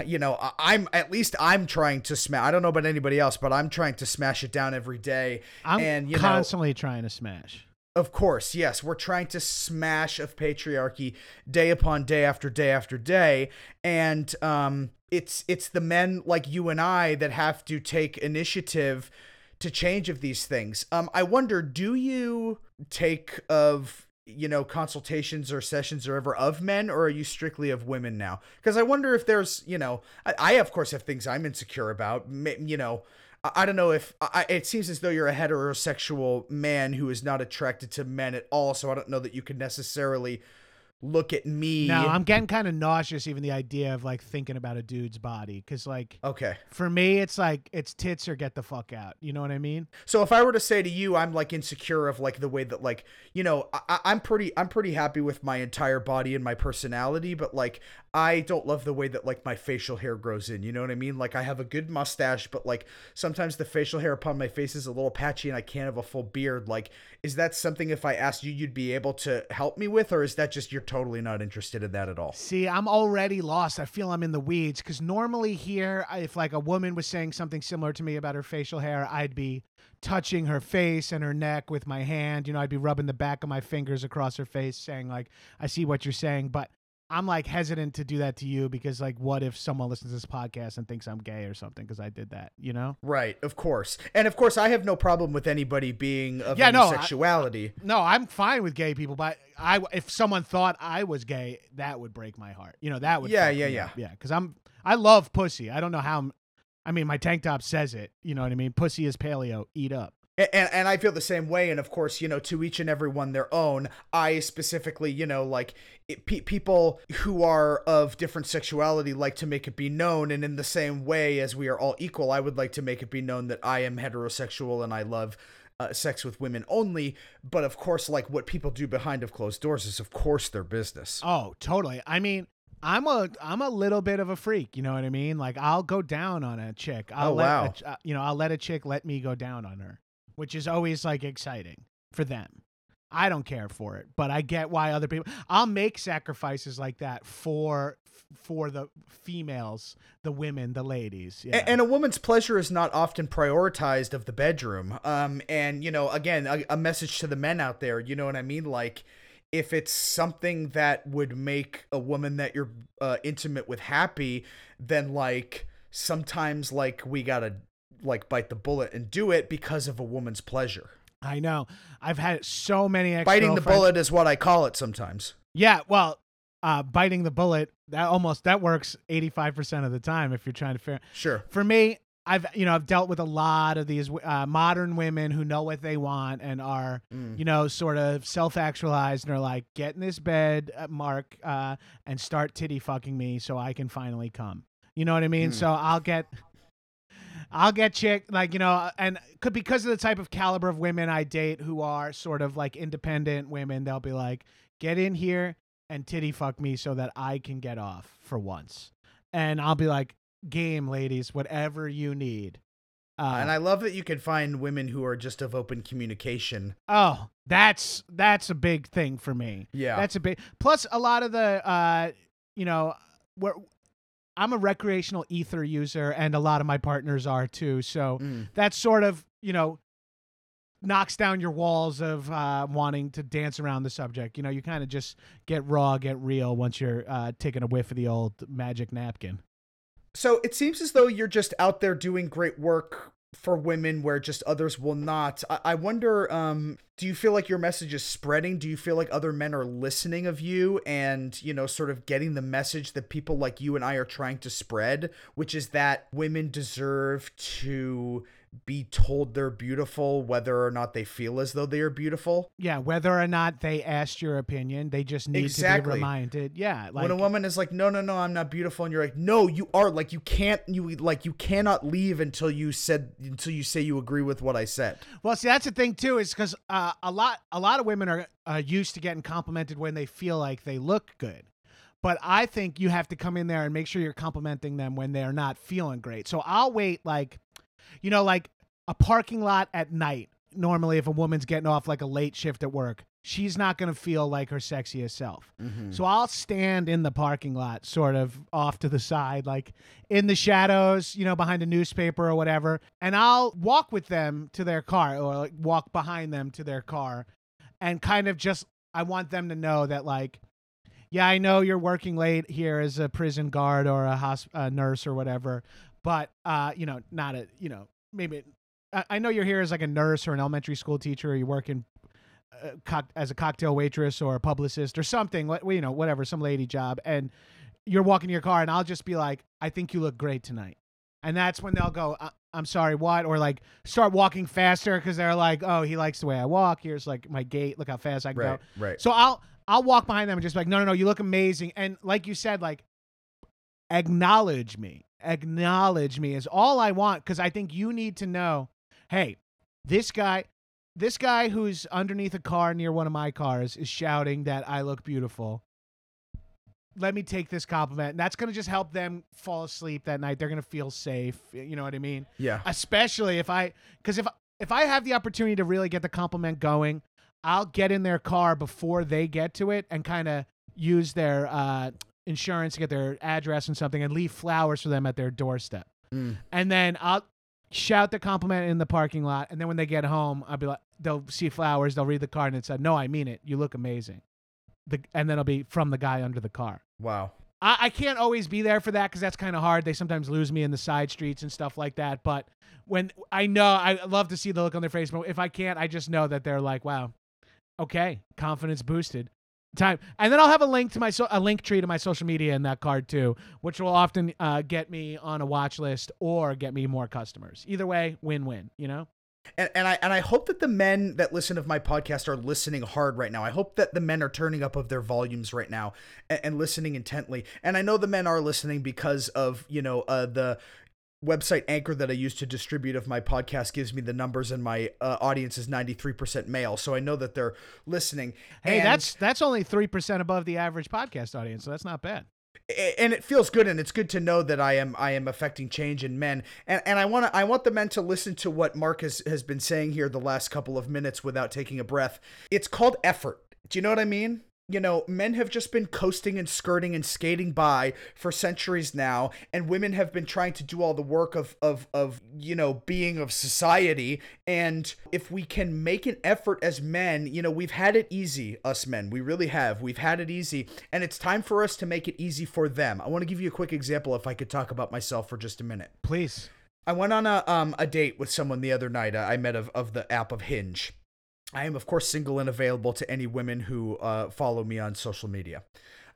You know, I'm at least I'm trying to smash. I don't know about anybody else, but I'm trying to smash it down every day. I'm and you know, constantly trying to smash. Of course, yes. We're trying to smash of patriarchy day upon day after day after day. And um, it's it's the men like you and I that have to take initiative to change of these things. Um, I wonder, do you take of you know consultations or sessions or ever of men or are you strictly of women now because i wonder if there's you know I, I of course have things i'm insecure about you know I, I don't know if I, it seems as though you're a heterosexual man who is not attracted to men at all so i don't know that you could necessarily look at me. No, I'm getting kind of nauseous even the idea of like thinking about a dude's body cuz like Okay. for me it's like it's tits or get the fuck out. You know what I mean? So if I were to say to you, I'm like insecure of like the way that like you know I, I'm pretty I'm pretty happy with my entire body and my personality, but like I don't love the way that like my facial hair grows in. You know what I mean? Like I have a good mustache, but like sometimes the facial hair upon my face is a little patchy and I can't have a full beard. Like, is that something if I asked you, you'd be able to help me with, or is that just you're totally not interested in that at all? See, I'm already lost. I feel I'm in the weeds cuz normally here if like a woman was saying something similar to me about her facial hair, I'd be touching her face and her neck with my hand. You know, I'd be rubbing the back of my fingers across her face saying like, "I see what you're saying," but I'm like hesitant to do that to you because like what if someone listens to this podcast and thinks I'm gay or something because I did that, you know? Right, of course. And of course I have no problem with anybody being of Yeah, any no, I- sexuality. No, I'm fine with gay people, but I if someone thought I was gay, that would break my heart. You know, that would Yeah, yeah, yeah. up. Yeah, cuz I'm I love pussy. I don't know how I'm, I mean, my tank top says it. You know what I mean? Pussy is paleo. Eat up. And, and I feel the same way. And of course, you know, to each and every one their own. I specifically, you know, like it, pe- people who are of different sexuality like to make it be known. And in the same way as we are all equal, I would like to make it be known that I am heterosexual and I love uh, sex with women only. But of course, like what people do behind of closed doors is, of course, their business. Oh, totally. I mean, I'm a I'm a little bit of a freak. You know what I mean? Like I'll go down on a chick. I'll Oh, let wow. a ch- uh, you know, I'll let a chick let me go down on her, which is always like exciting for them. I don't care for it, but I get why other people. I'll make sacrifices like that for for the females, the women, the ladies. Yeah. And a woman's pleasure is not often prioritized of the bedroom. Um, and you know, again, a, a message to the men out there. You know what I mean? Like, if it's something that would make a woman that you're uh, intimate with happy, then like sometimes like we gotta like bite the bullet and do it because of a woman's pleasure. I know. I've had so many ex Biting the bullet is what I call it sometimes. Yeah, well, uh, biting the bullet that almost that works eighty five percent of the time if you're trying to figure. Sure. For me, I've you know I've dealt with a lot of these uh, modern women who know what they want and are Mm. you know sort of self actualized and are like get in this bed, uh, Mark, uh, and start titty fucking me so I can finally come. You know what I mean? Mm. So I'll get. I'll get chick like you know, and could because of the type of caliber of women I date who are sort of like independent women, they'll be like, "Get in here and titty fuck me so that I can get off for once," and I'll be like, "Game, ladies, whatever you need." Uh, and I love that you can find women who are just of open communication. oh, that's that's a big thing for me. Yeah. That's a big. Plus, a lot of the, uh, you know, we're, I'm a recreational ether user, and a lot of my partners are too. So Mm. that sort of, you know, knocks down your walls of uh, wanting to dance around the subject. You know, you kind of just get raw, get real once you're uh, taking a whiff of the old magic napkin. So it seems as though you're just out there doing great work for women where just others will not. I, I wonder, um, do you feel like your message is spreading? Do you feel like other men are listening of you and, you know, sort of getting the message that people like you and I are trying to spread, which is that women deserve to be told they're beautiful, whether or not they feel as though they are beautiful? Yeah, whether or not they asked your opinion, they just need to be reminded. Yeah, like when a woman is like, "No, no, no, I'm not beautiful," and you're like, "No, you are." Like you can't, you like you cannot leave until you said until you say you agree with what I said. Well, see, that's the thing too, is because uh, a lot a lot of women are uh, used to getting complimented when they feel like they look good. But I think you have to come in there and make sure you're complimenting them when they're not feeling great. So I'll wait, like, you know, like a parking lot at night. Normally, if a woman's getting off like a late shift at work, she's not going to feel like her sexiest self. Mm-hmm. So I'll stand in the parking lot, sort of off to the side, like in the shadows, you know, behind a newspaper or whatever, and I'll walk with them to their car or like walk behind them to their car. and kind of just I want them to know that like yeah, I know you're working late here as a prison guard or a, hosp- a nurse or whatever, but uh, you know, not a, you know, maybe I, I know you're here as like a nurse or an elementary school teacher, or you're working uh, cock- as a cocktail waitress or a publicist or something, what you know, whatever, some lady job, and you're walking your car, and I'll just be like, I think you look great tonight, and that's when they'll go, I- I'm sorry, what, or like start walking faster because they're like, oh, he likes the way I walk. Here's like my gait. Look how fast I can go. Right, right. So I'll I'll walk behind them and just be like, no, no, no, you look amazing. And like you said, like acknowledge me. Acknowledge me is all I want because I think you need to know, hey, this guy, this guy who's underneath a car near one of my cars is shouting that I look beautiful. Let me take this compliment. And that's gonna just help them fall asleep that night. They're gonna feel safe. You know what I mean? yeah. especially if I because if if I have the opportunity to really get the compliment going, I'll get in their car before they get to it and kind of use their uh, insurance to get their address and something and leave flowers for them at their doorstep. Mm. And then I'll shout the compliment in the parking lot. And then when they get home, I'll be like, they'll see flowers, they'll read the card, and it said, "No, I mean it. You look amazing." The and then it'll be from the guy under the car. Wow. I, I can't always be there for that because that's kind of hard. They sometimes lose me in the side streets and stuff like that. But when I know, I love to see the look on their face. But if I can't, I just know that they're like, "Wow, okay, confidence boosted." Time, and then I'll have a link to my so- a link tree to my social media in that card too, which will often uh, get me on a watch list or get me more customers. Either way, win win. You know. And, and I and I hope that the men that listen to my podcast are listening hard right now. I hope that the men are turning up of their volumes right now and, and listening intently. And I know the men are listening because of you know uh, the website anchor that I use to distribute of my podcast gives me the numbers, and my uh, audience is ninety three percent male. So I know that they're listening. Hey, And- that's that's only three percent above the average podcast audience, so that's not bad. and it feels good and it's good to know that I am I am affecting change in men and and I want to I want the men to listen to what Mark has, has been saying here the last couple of minutes without taking a breath. It's called effort. Do you know what I mean? You know, men have just been coasting and skirting and skating by for centuries now, and women have been trying to do all the work of of of you know being of society. And if we can make an effort as men, you know, we've had it easy, us men. We really have. We've had it easy, and it's time for us to make it easy for them. I want to give you a quick example, if I could talk about myself for just a minute. Please. I went on a um a date with someone the other night. uh, I met of of the app of Hinge. I am of course single and available to any women who uh, follow me on social media.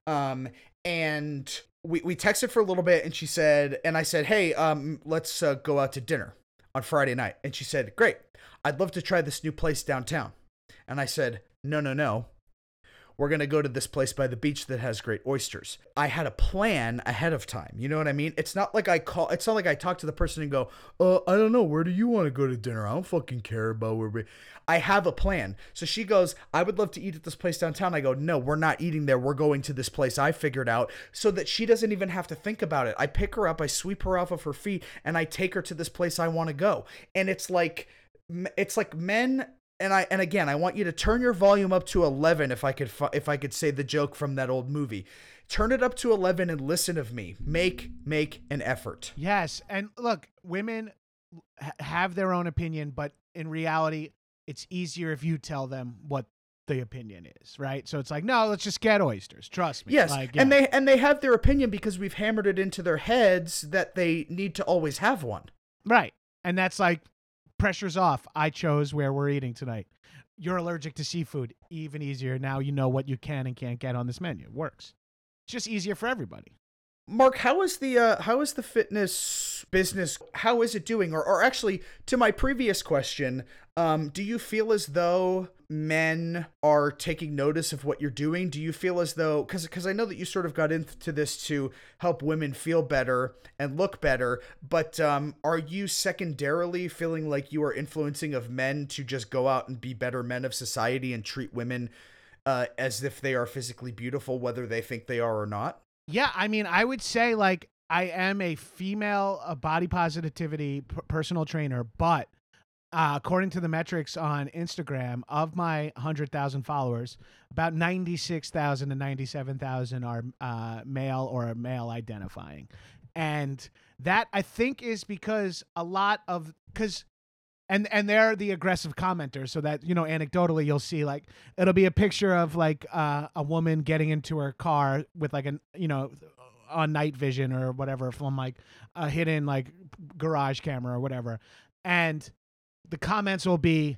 Um, and we we texted for a little bit, and she said, and I said, hey, um, let's uh, go out to dinner on Friday night. And she said, great, I'd love to try this new place downtown. And I said, no, no, no. We're going to go to this place by the beach that has great oysters. I had a plan ahead of time. You know what I mean? It's not like I call, it's not like I talk to the person and go, uh, I don't know. Where do you want to go to dinner? I don't fucking care about where we. I have a plan. So she goes, I would love to eat at this place downtown. I go, no, we're not eating there. We're going to this place I figured out so that she doesn't even have to think about it. I pick her up, I sweep her off of her feet, and I take her to this place I want to go. And it's like, it's like men and I and again, I want you to turn your volume up to 11 if I could fi- if I could say the joke from that old movie. Turn it up to 11 and listen of me. Make make an effort. Yes, and look, women ha- have their own opinion, but in reality, it's easier if you tell them what the opinion is, right? So it's like, no, let's just get oysters. Trust me. Yes, Like, and they and they have their opinion because we've hammered it into their heads that they need to always have one. right, and that's like pressure's off. I chose where we're eating tonight. You're allergic to seafood. Even easier. Now you know what you can and can't get on this menu. It works. It's just easier for everybody. Mark, how is the uh, how is the fitness business? How is it doing? Or, or actually, to my previous question, um, do you feel as though men are taking notice of what you're doing? Do you feel as though because because I know that you sort of got into this to help women feel better and look better, but um, are you secondarily feeling like you are influencing of men to just go out and be better men of society and treat women uh, as if they are physically beautiful, whether they think they are or not? Yeah, I mean, I would say like I am a female uh, body positivity p- personal trainer, but uh, according to the metrics on Instagram, of my hundred thousand followers, about ninety six thousand to ninety seven thousand are uh, male or male identifying, and that I think is because a lot of because and and they're the aggressive commenters so that you know anecdotally you'll see like it'll be a picture of like uh, a woman getting into her car with like an you know on night vision or whatever from like a hidden like garage camera or whatever. And the comments will be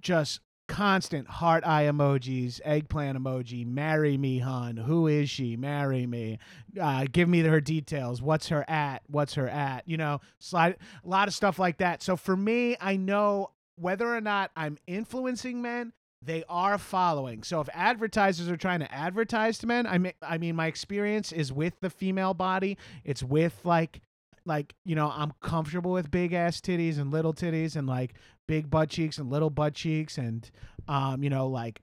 just constant heart eye emojis, eggplant emoji, marry me, hun. Who is she? Marry me. Uh, give me her details. What's her at? What's her at? You know, slide a lot of stuff like that. So for me, I know whether or not I'm influencing men, they are following. So if advertisers are trying to advertise to men, I mean, I mean, my experience is with the female body. It's with like like you know i'm comfortable with big ass titties and little titties and like big butt cheeks and little butt cheeks and um you know like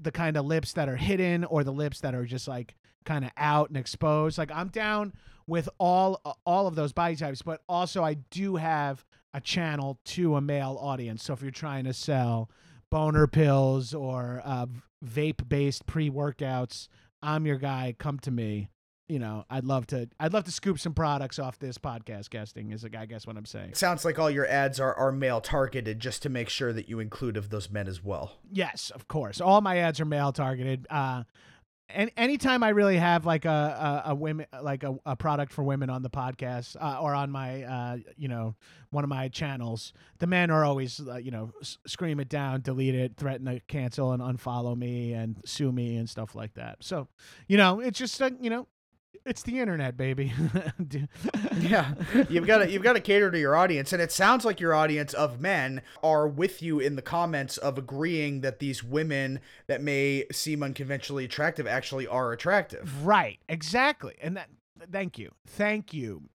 the kind of lips that are hidden or the lips that are just like kind of out and exposed. Like i'm down with all all of those body types but also i do have a channel to a male audience. So if you're trying to sell boner pills or uh, vape based pre-workouts i'm your guy. Come to me you know, I'd love to I'd love to scoop some products off this podcast guesting is I guess what I'm saying. It sounds like all your ads are, are male targeted just to make sure that you include of those men as well. Yes, of course. All my ads are male targeted. Uh and anytime I really have like a a, a women like a, a product for women on the podcast uh, or on my uh, you know one of my channels, the men are always uh, you know s- scream it down, delete it, threaten to cancel and unfollow me and sue me and stuff like that. So, you know, it's just uh, you know it's the internet, baby. yeah, you've got to you've got to cater to your audience, and it sounds like your audience of men are with you in the comments of agreeing that these women that may seem unconventionally attractive actually are attractive. Right, exactly, and that. Thank you, thank you,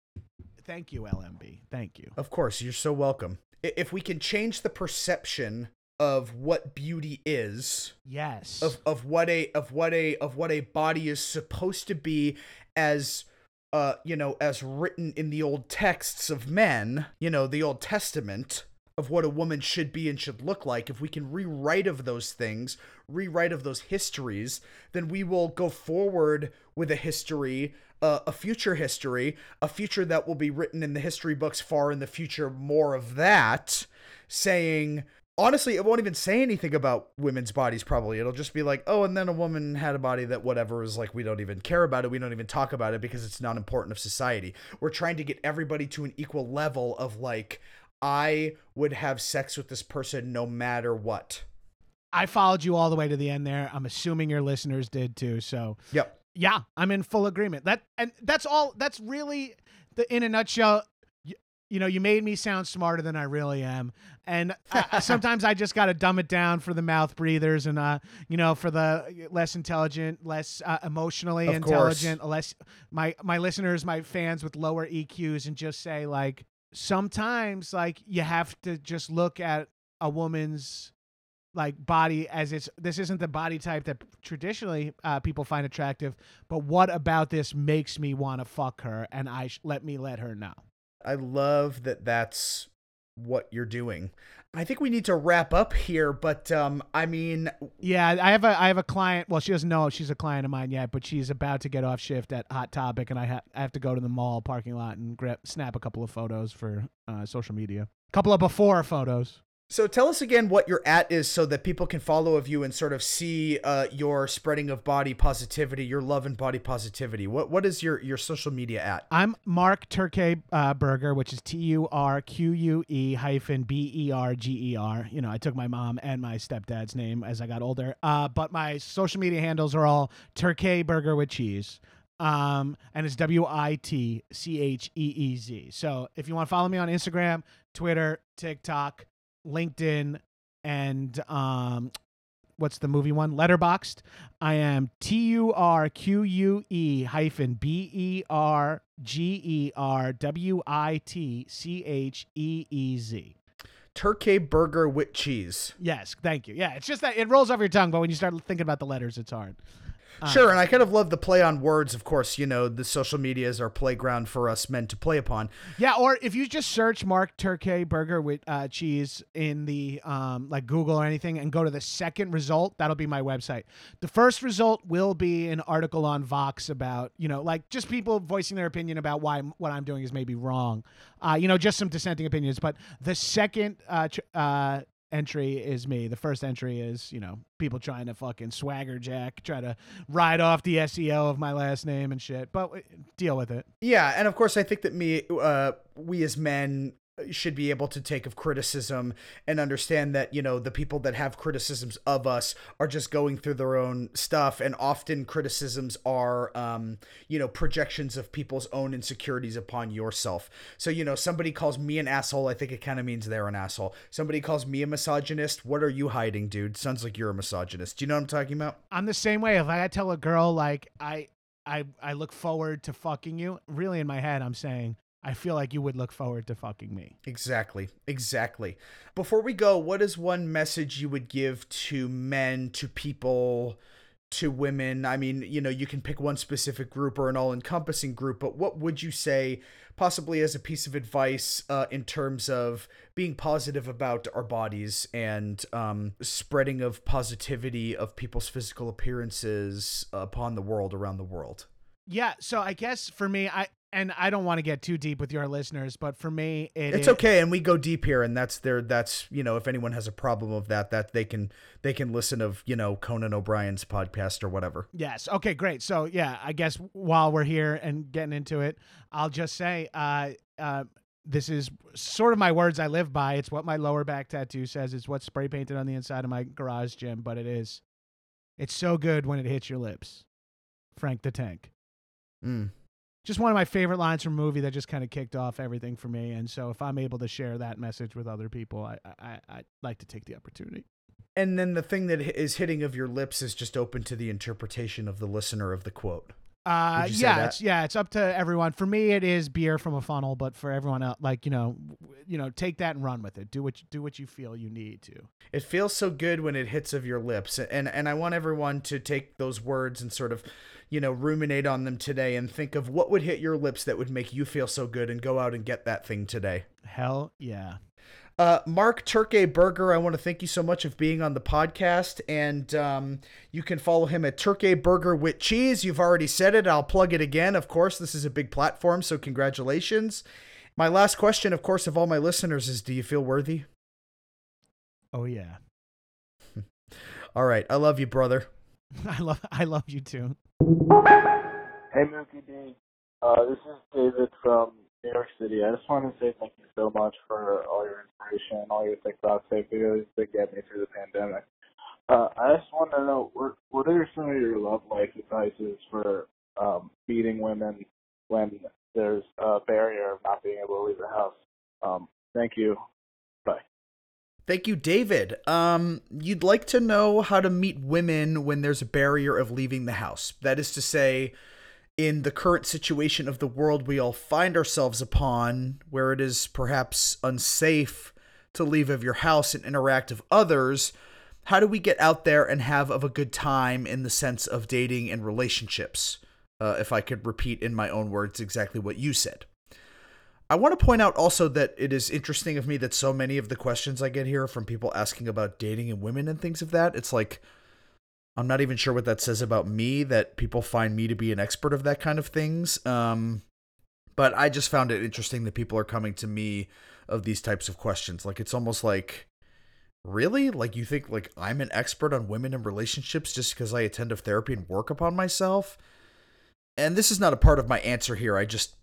thank you, LMB. Thank you. Of course, you're so welcome. If we can change the perception of what beauty is yes of of what a of what a of what a body is supposed to be as uh you know as written in the old texts of men you know the old testament of what a woman should be and should look like. If we can rewrite of those things rewrite of those histories then we will go forward with a history uh, a future history a future that will be written in the history books far in the future more of that saying honestly, it won't even say anything about women's bodies. Probably it'll just be like, oh, and then a woman had a body that whatever is like. We don't even care about it. We don't even talk about it because it's not important of society. We're trying to get everybody to an equal level of like, I would have sex with this person no matter what. I followed you all the way to the end there. I'm assuming your listeners did too. So, yep. Yeah, I'm in full agreement. That and that's all that's really the in a nutshell you know, you made me sound smarter than I really am. And I, sometimes I just got to dumb it down for the mouth breathers and, uh, you know, for the less intelligent, less uh, emotionally of intelligent, course. less my, my listeners, my fans with lower EQs and just say like, sometimes like you have to just look at a woman's like body as it's this isn't the body type that traditionally uh, people find attractive but what about this makes me want to fuck her and i sh- let me let her know I love that that's what you're doing. I think we need to wrap up here, but um, I mean, yeah, I have a I have a client. Well, she doesn't know she's a client of mine yet, but she's about to get off shift at Hot Topic, and I, ha- I have to go to the mall parking lot and grab, snap a couple of photos for uh, social media. A couple of before photos. So tell us again what your at is so that people can follow of you and sort of see uh, your spreading of body positivity, your love and body positivity. What what is your your social media at? I'm Mark Turque uh, Berger, which is T U R Q U E hyphen B E R G E R. You know, I took my mom and my stepdad's name as I got older. Uh, but my social media handles are all Turque Burger with cheese. Um, and it's W I T C H E E Z. So if you want to follow me on Instagram, Twitter, TikTok, LinkedIn, and um, what's the movie one? Letterboxd. I am T U R Q U E hyphen B E R G E R W I T C H E E Z. Turkey burger with cheese. Yes, thank you. Yeah, it's just that it rolls off your tongue, but when you start thinking about the letters, it's hard. Sure, and I kind of love the play on words. Of course, you know the social media is our playground for us men to play upon. Yeah, or if you just search Mark Turkey burger with uh, cheese in the um, like Google or anything, and go to the second result, that'll be my website. The first result will be an article on Vox about you know like just people voicing their opinion about why what I'm doing is maybe wrong. Uh, you know, just some dissenting opinions. But the second uh, tr- uh, entry is me. The first entry is, you know, people trying to fucking swagger jack, try to ride off the SEO of my last name and shit. But uh, deal with it. Yeah, and of course, I think that me, uh, we as men should be able to take of criticism and understand that you know the people that have criticisms of us are just going through their own stuff. And often criticisms are um you know projections of people's own insecurities upon yourself. So you know somebody calls me an asshole i think it kind of means they're an asshole. Somebody calls me a misogynist what are you hiding dude? Sounds like you're a misogynist. Do you know what i'm talking about? I'm the same way. If I tell a girl like I I I look forward to fucking you, really in my head I'm saying I feel like you would look forward to fucking me. Exactly. Exactly. Before we go, what is one message you would give to men, to people, to women? I mean, you know, you can pick one specific group or an all encompassing group, but what would you say, possibly as a piece of advice, uh, in terms of being positive about our bodies and um, spreading of positivity of people's physical appearances upon the world around the world? Yeah, so I guess for me, I and I don't want to get too deep with your listeners, but for me, it it's is- okay and we go deep here and that's there. that's you know if anyone has a problem of that that they can they can listen of you know conan o'brien's podcast or whatever Yes. Okay, great. So, yeah, I guess while we're here and getting into it, I'll just say uh, uh, this is sort of my words I live by. It's what my lower back tattoo says. It's what's spray painted on the inside of my garage gym, but it is. It's so good when it hits your lips. Frank the Tank. mm. Just one of my favorite lines from a movie that just kind of kicked off everything for me. And so, if I'm able to share that message with other people, I, I, I'd like to take the opportunity. and then the thing that is hitting of your lips is just open to the interpretation of the listener of the quote Uh, Would you say yeah, it's yeah, it's up to everyone. For me, it is beer from a funnel, but for everyone else, like you know, you know, take that and run with it. Do what you, do what you feel you need to. it feels so good when it hits of your lips and and i want everyone to take those words and sort of you know ruminate on them today and think of what would hit your lips that would make you feel so good and go out and get that thing today Hell yeah. Uh, Mark Turkey Burger, I want to thank you so much of being on the podcast, and um, you can follow him at Turkey Burger with Cheese. You've already said it. I'll plug it again. Of course, this is a big platform, so congratulations. My last question, of course, of all my listeners is: Do you feel worthy? Oh yeah. All right, I love you, brother. I love I love you too. Hey, Mookie B. Uh, this is David from New York City. I just want to say thank you so much for all your inspiration all your TikTok videos that get me through the pandemic. Uh, I just want to know what what are some of your love life advices for um, meeting women when there's a barrier of not being able to leave the house? Um, thank you. Bye. Thank you, David. Um, you'd like to know how to meet women when there's a barrier of leaving the house. That is to say, in the current situation of the world we all find ourselves upon, where it is perhaps unsafe to leave of your house and interact with others, how do we get out there and have of a good time in the sense of dating and relationships? Uh, if I could repeat in my own words exactly what you said. I want to point out also that it is interesting of me that so many of the questions I get here from people asking about dating and women and things of that. It's like I'm not even sure what that says about me that people find me to be an expert of that kind of things. Um, but I just found it interesting that people are coming to me of these types of questions. Like it's almost like really like you think like I'm an expert on women and relationships just because I attend a therapy and work upon myself. And this is not a part of my answer here. I just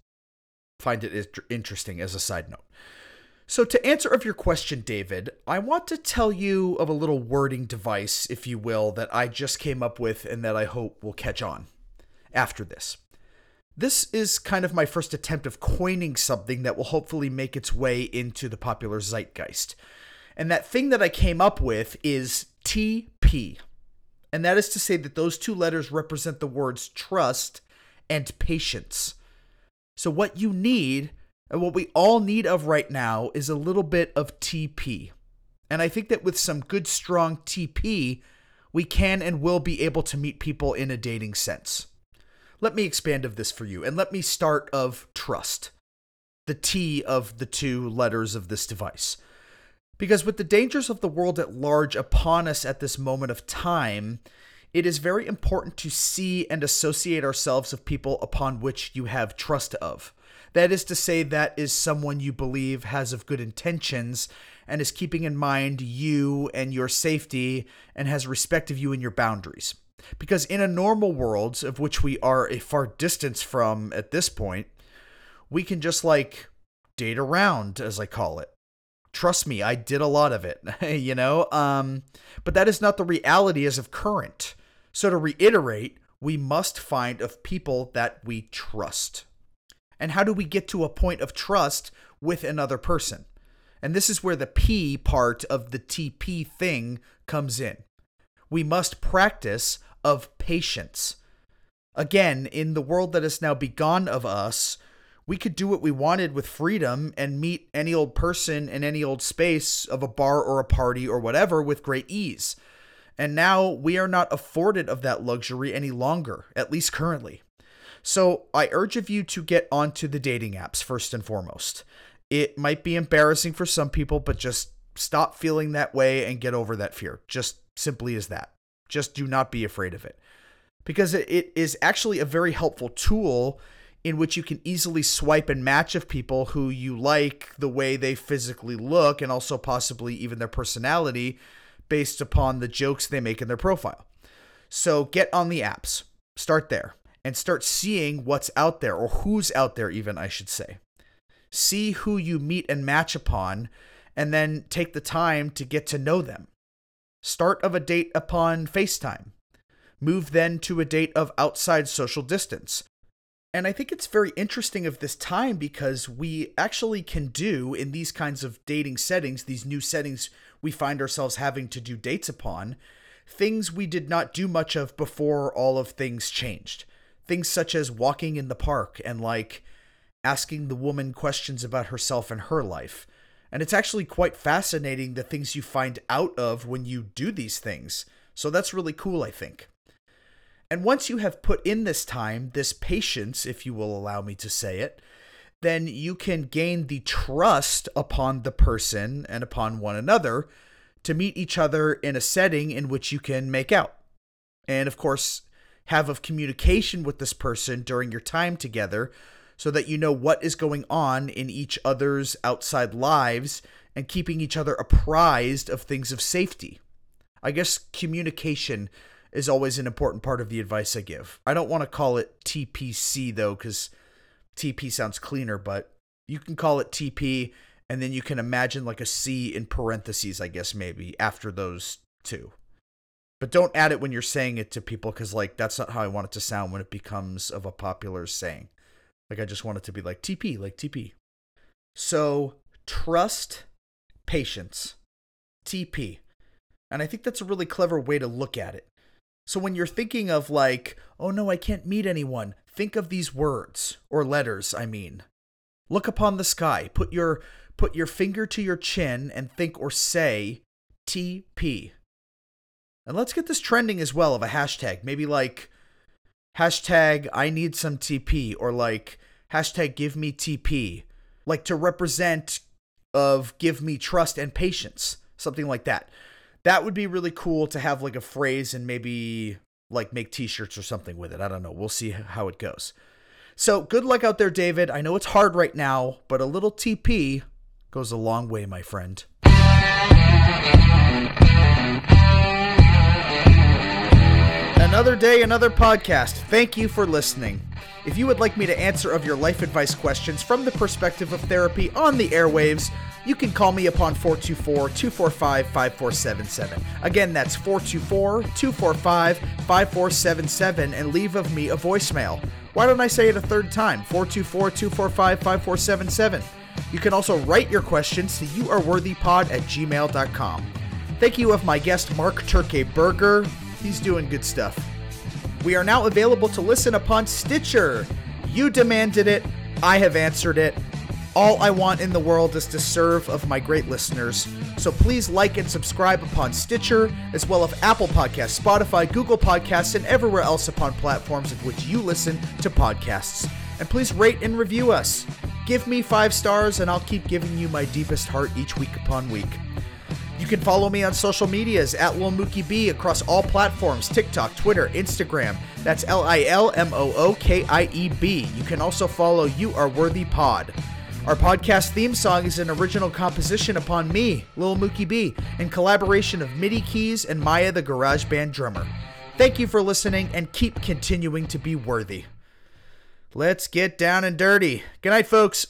find it interesting as a side note. So, to answer of your question, David, I want to tell you of a little wording device, if you will, that I just came up with and that I hope will catch on after this. This is kind of my first attempt of coining something that will hopefully make its way into the popular zeitgeist. And that thing that I came up with is TP. And that is to say that those two letters represent the words trust and patience. So, what you need, and what we all need of right now, is a little bit of TP. And I think that with some good, strong TP, we can and will be able to meet people in a dating sense. Let me expand of this for you, and let me start of trust, the T of the two letters of this device. Because with the dangers of the world at large upon us at this moment of time, it is very important to see and associate ourselves with people upon which you have trust of. That is to say, that is someone you believe has of good intentions and is keeping in mind you and your safety and has respect of you and your boundaries. Because in a normal world, of which we are a far distance from at this point, we can just like date around, as I call it. Trust me, I did a lot of it, you know? Um, but that is not the reality as of current. So to reiterate, we must find of people that we trust. And how do we get to a point of trust with another person? And this is where the P part of the TP thing comes in. We must practice of patience. Again, in the world that has now begun of us, we could do what we wanted with freedom and meet any old person in any old space of a bar or a party or whatever with great ease. And now we are not afforded of that luxury any longer, at least currently. So I urge of you to get onto the dating apps first and foremost. It might be embarrassing for some people, but just stop feeling that way and get over that fear. Just simply as that. Just do not be afraid of it. Because it is actually a very helpful tool in which you can easily swipe and match of people who you like the way they physically look and also possibly even their personality based upon the jokes they make in their profile. So get on the apps, start there, and start seeing what's out there, or who's out there, even, I should say. See who you meet and match upon, and then take the time to get to know them. Start of a date upon FaceTime. Move then to a date of outside social distance. And I think it's very interesting of this time because we actually can do in these kinds of dating settings, these new settings we find ourselves having to do dates upon, things we did not do much of before all of things changed. Things such as walking in the park and like asking the woman questions about herself and her life. And it's actually quite fascinating the things you find out of when you do these things. So that's really cool, I think. And once you have put in this time, this patience, if you will allow me to say it, then you can gain the trust upon the person and upon one another to meet each other in a setting in which you can make out. And of course, have of communication with this person during your time together so that you know what is going on in each other's outside lives and keeping each other apprised of things of safety. I guess communication is always an important part of the advice I give. I don't want to call it TPC though, because TP sounds cleaner, but you can call it TP, and then you can imagine like a C in parentheses, I guess, maybe after those two. But don't add it when you're saying it to people because, like, that's not how I want it to sound when it becomes of a popular saying. Like, I just want it to be like TP, like TP. So, trust, patience, TP. And I think that's a really clever way to look at it. So when you're thinking of like, oh no, I can't meet anyone, think of these words or letters, I mean. Look upon the sky, put your put your finger to your chin and think or say TP. And let's get this trending as well of a hashtag. Maybe like hashtag I need some TP or like hashtag give me TP. Like to represent of give me trust and patience. Something like that that would be really cool to have like a phrase and maybe like make t-shirts or something with it. I don't know. We'll see how it goes. So, good luck out there, David. I know it's hard right now, but a little TP goes a long way, my friend. Another day, another podcast. Thank you for listening. If you would like me to answer of your life advice questions from the perspective of therapy on the airwaves, you can call me upon 424 245 5477. Again, that's 424 245 5477 and leave of me a voicemail. Why don't I say it a third time? 424 245 5477. You can also write your questions to youareworthypod at gmail.com. Thank you of my guest Mark Turkey Burger. He's doing good stuff. We are now available to listen upon Stitcher. You demanded it. I have answered it. All I want in the world is to serve of my great listeners. So please like and subscribe upon Stitcher, as well as Apple Podcasts, Spotify, Google Podcasts, and everywhere else upon platforms of which you listen to podcasts. And please rate and review us. Give me five stars, and I'll keep giving you my deepest heart each week upon week. You can follow me on social medias at Lil Mookie B across all platforms TikTok, Twitter, Instagram. That's L I L M O O K I E B. You can also follow You Are Worthy Pod. Our podcast theme song is an original composition upon me, Lil Mookie B, in collaboration of MIDI keys and Maya the Garage Band drummer. Thank you for listening and keep continuing to be worthy. Let's get down and dirty. Good night, folks.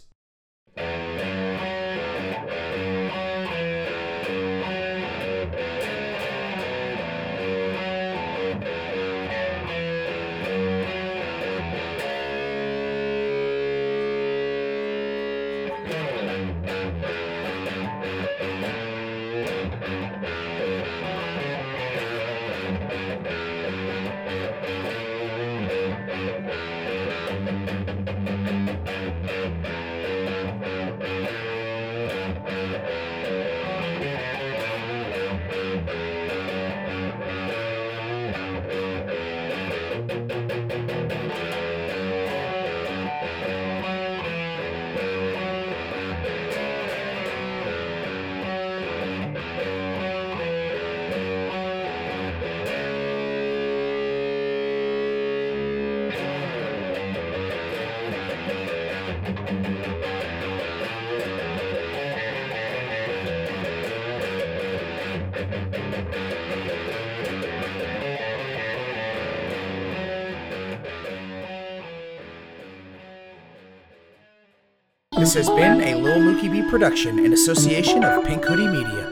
Has been a Lil Mookie B production in association of Pink Hoodie Media.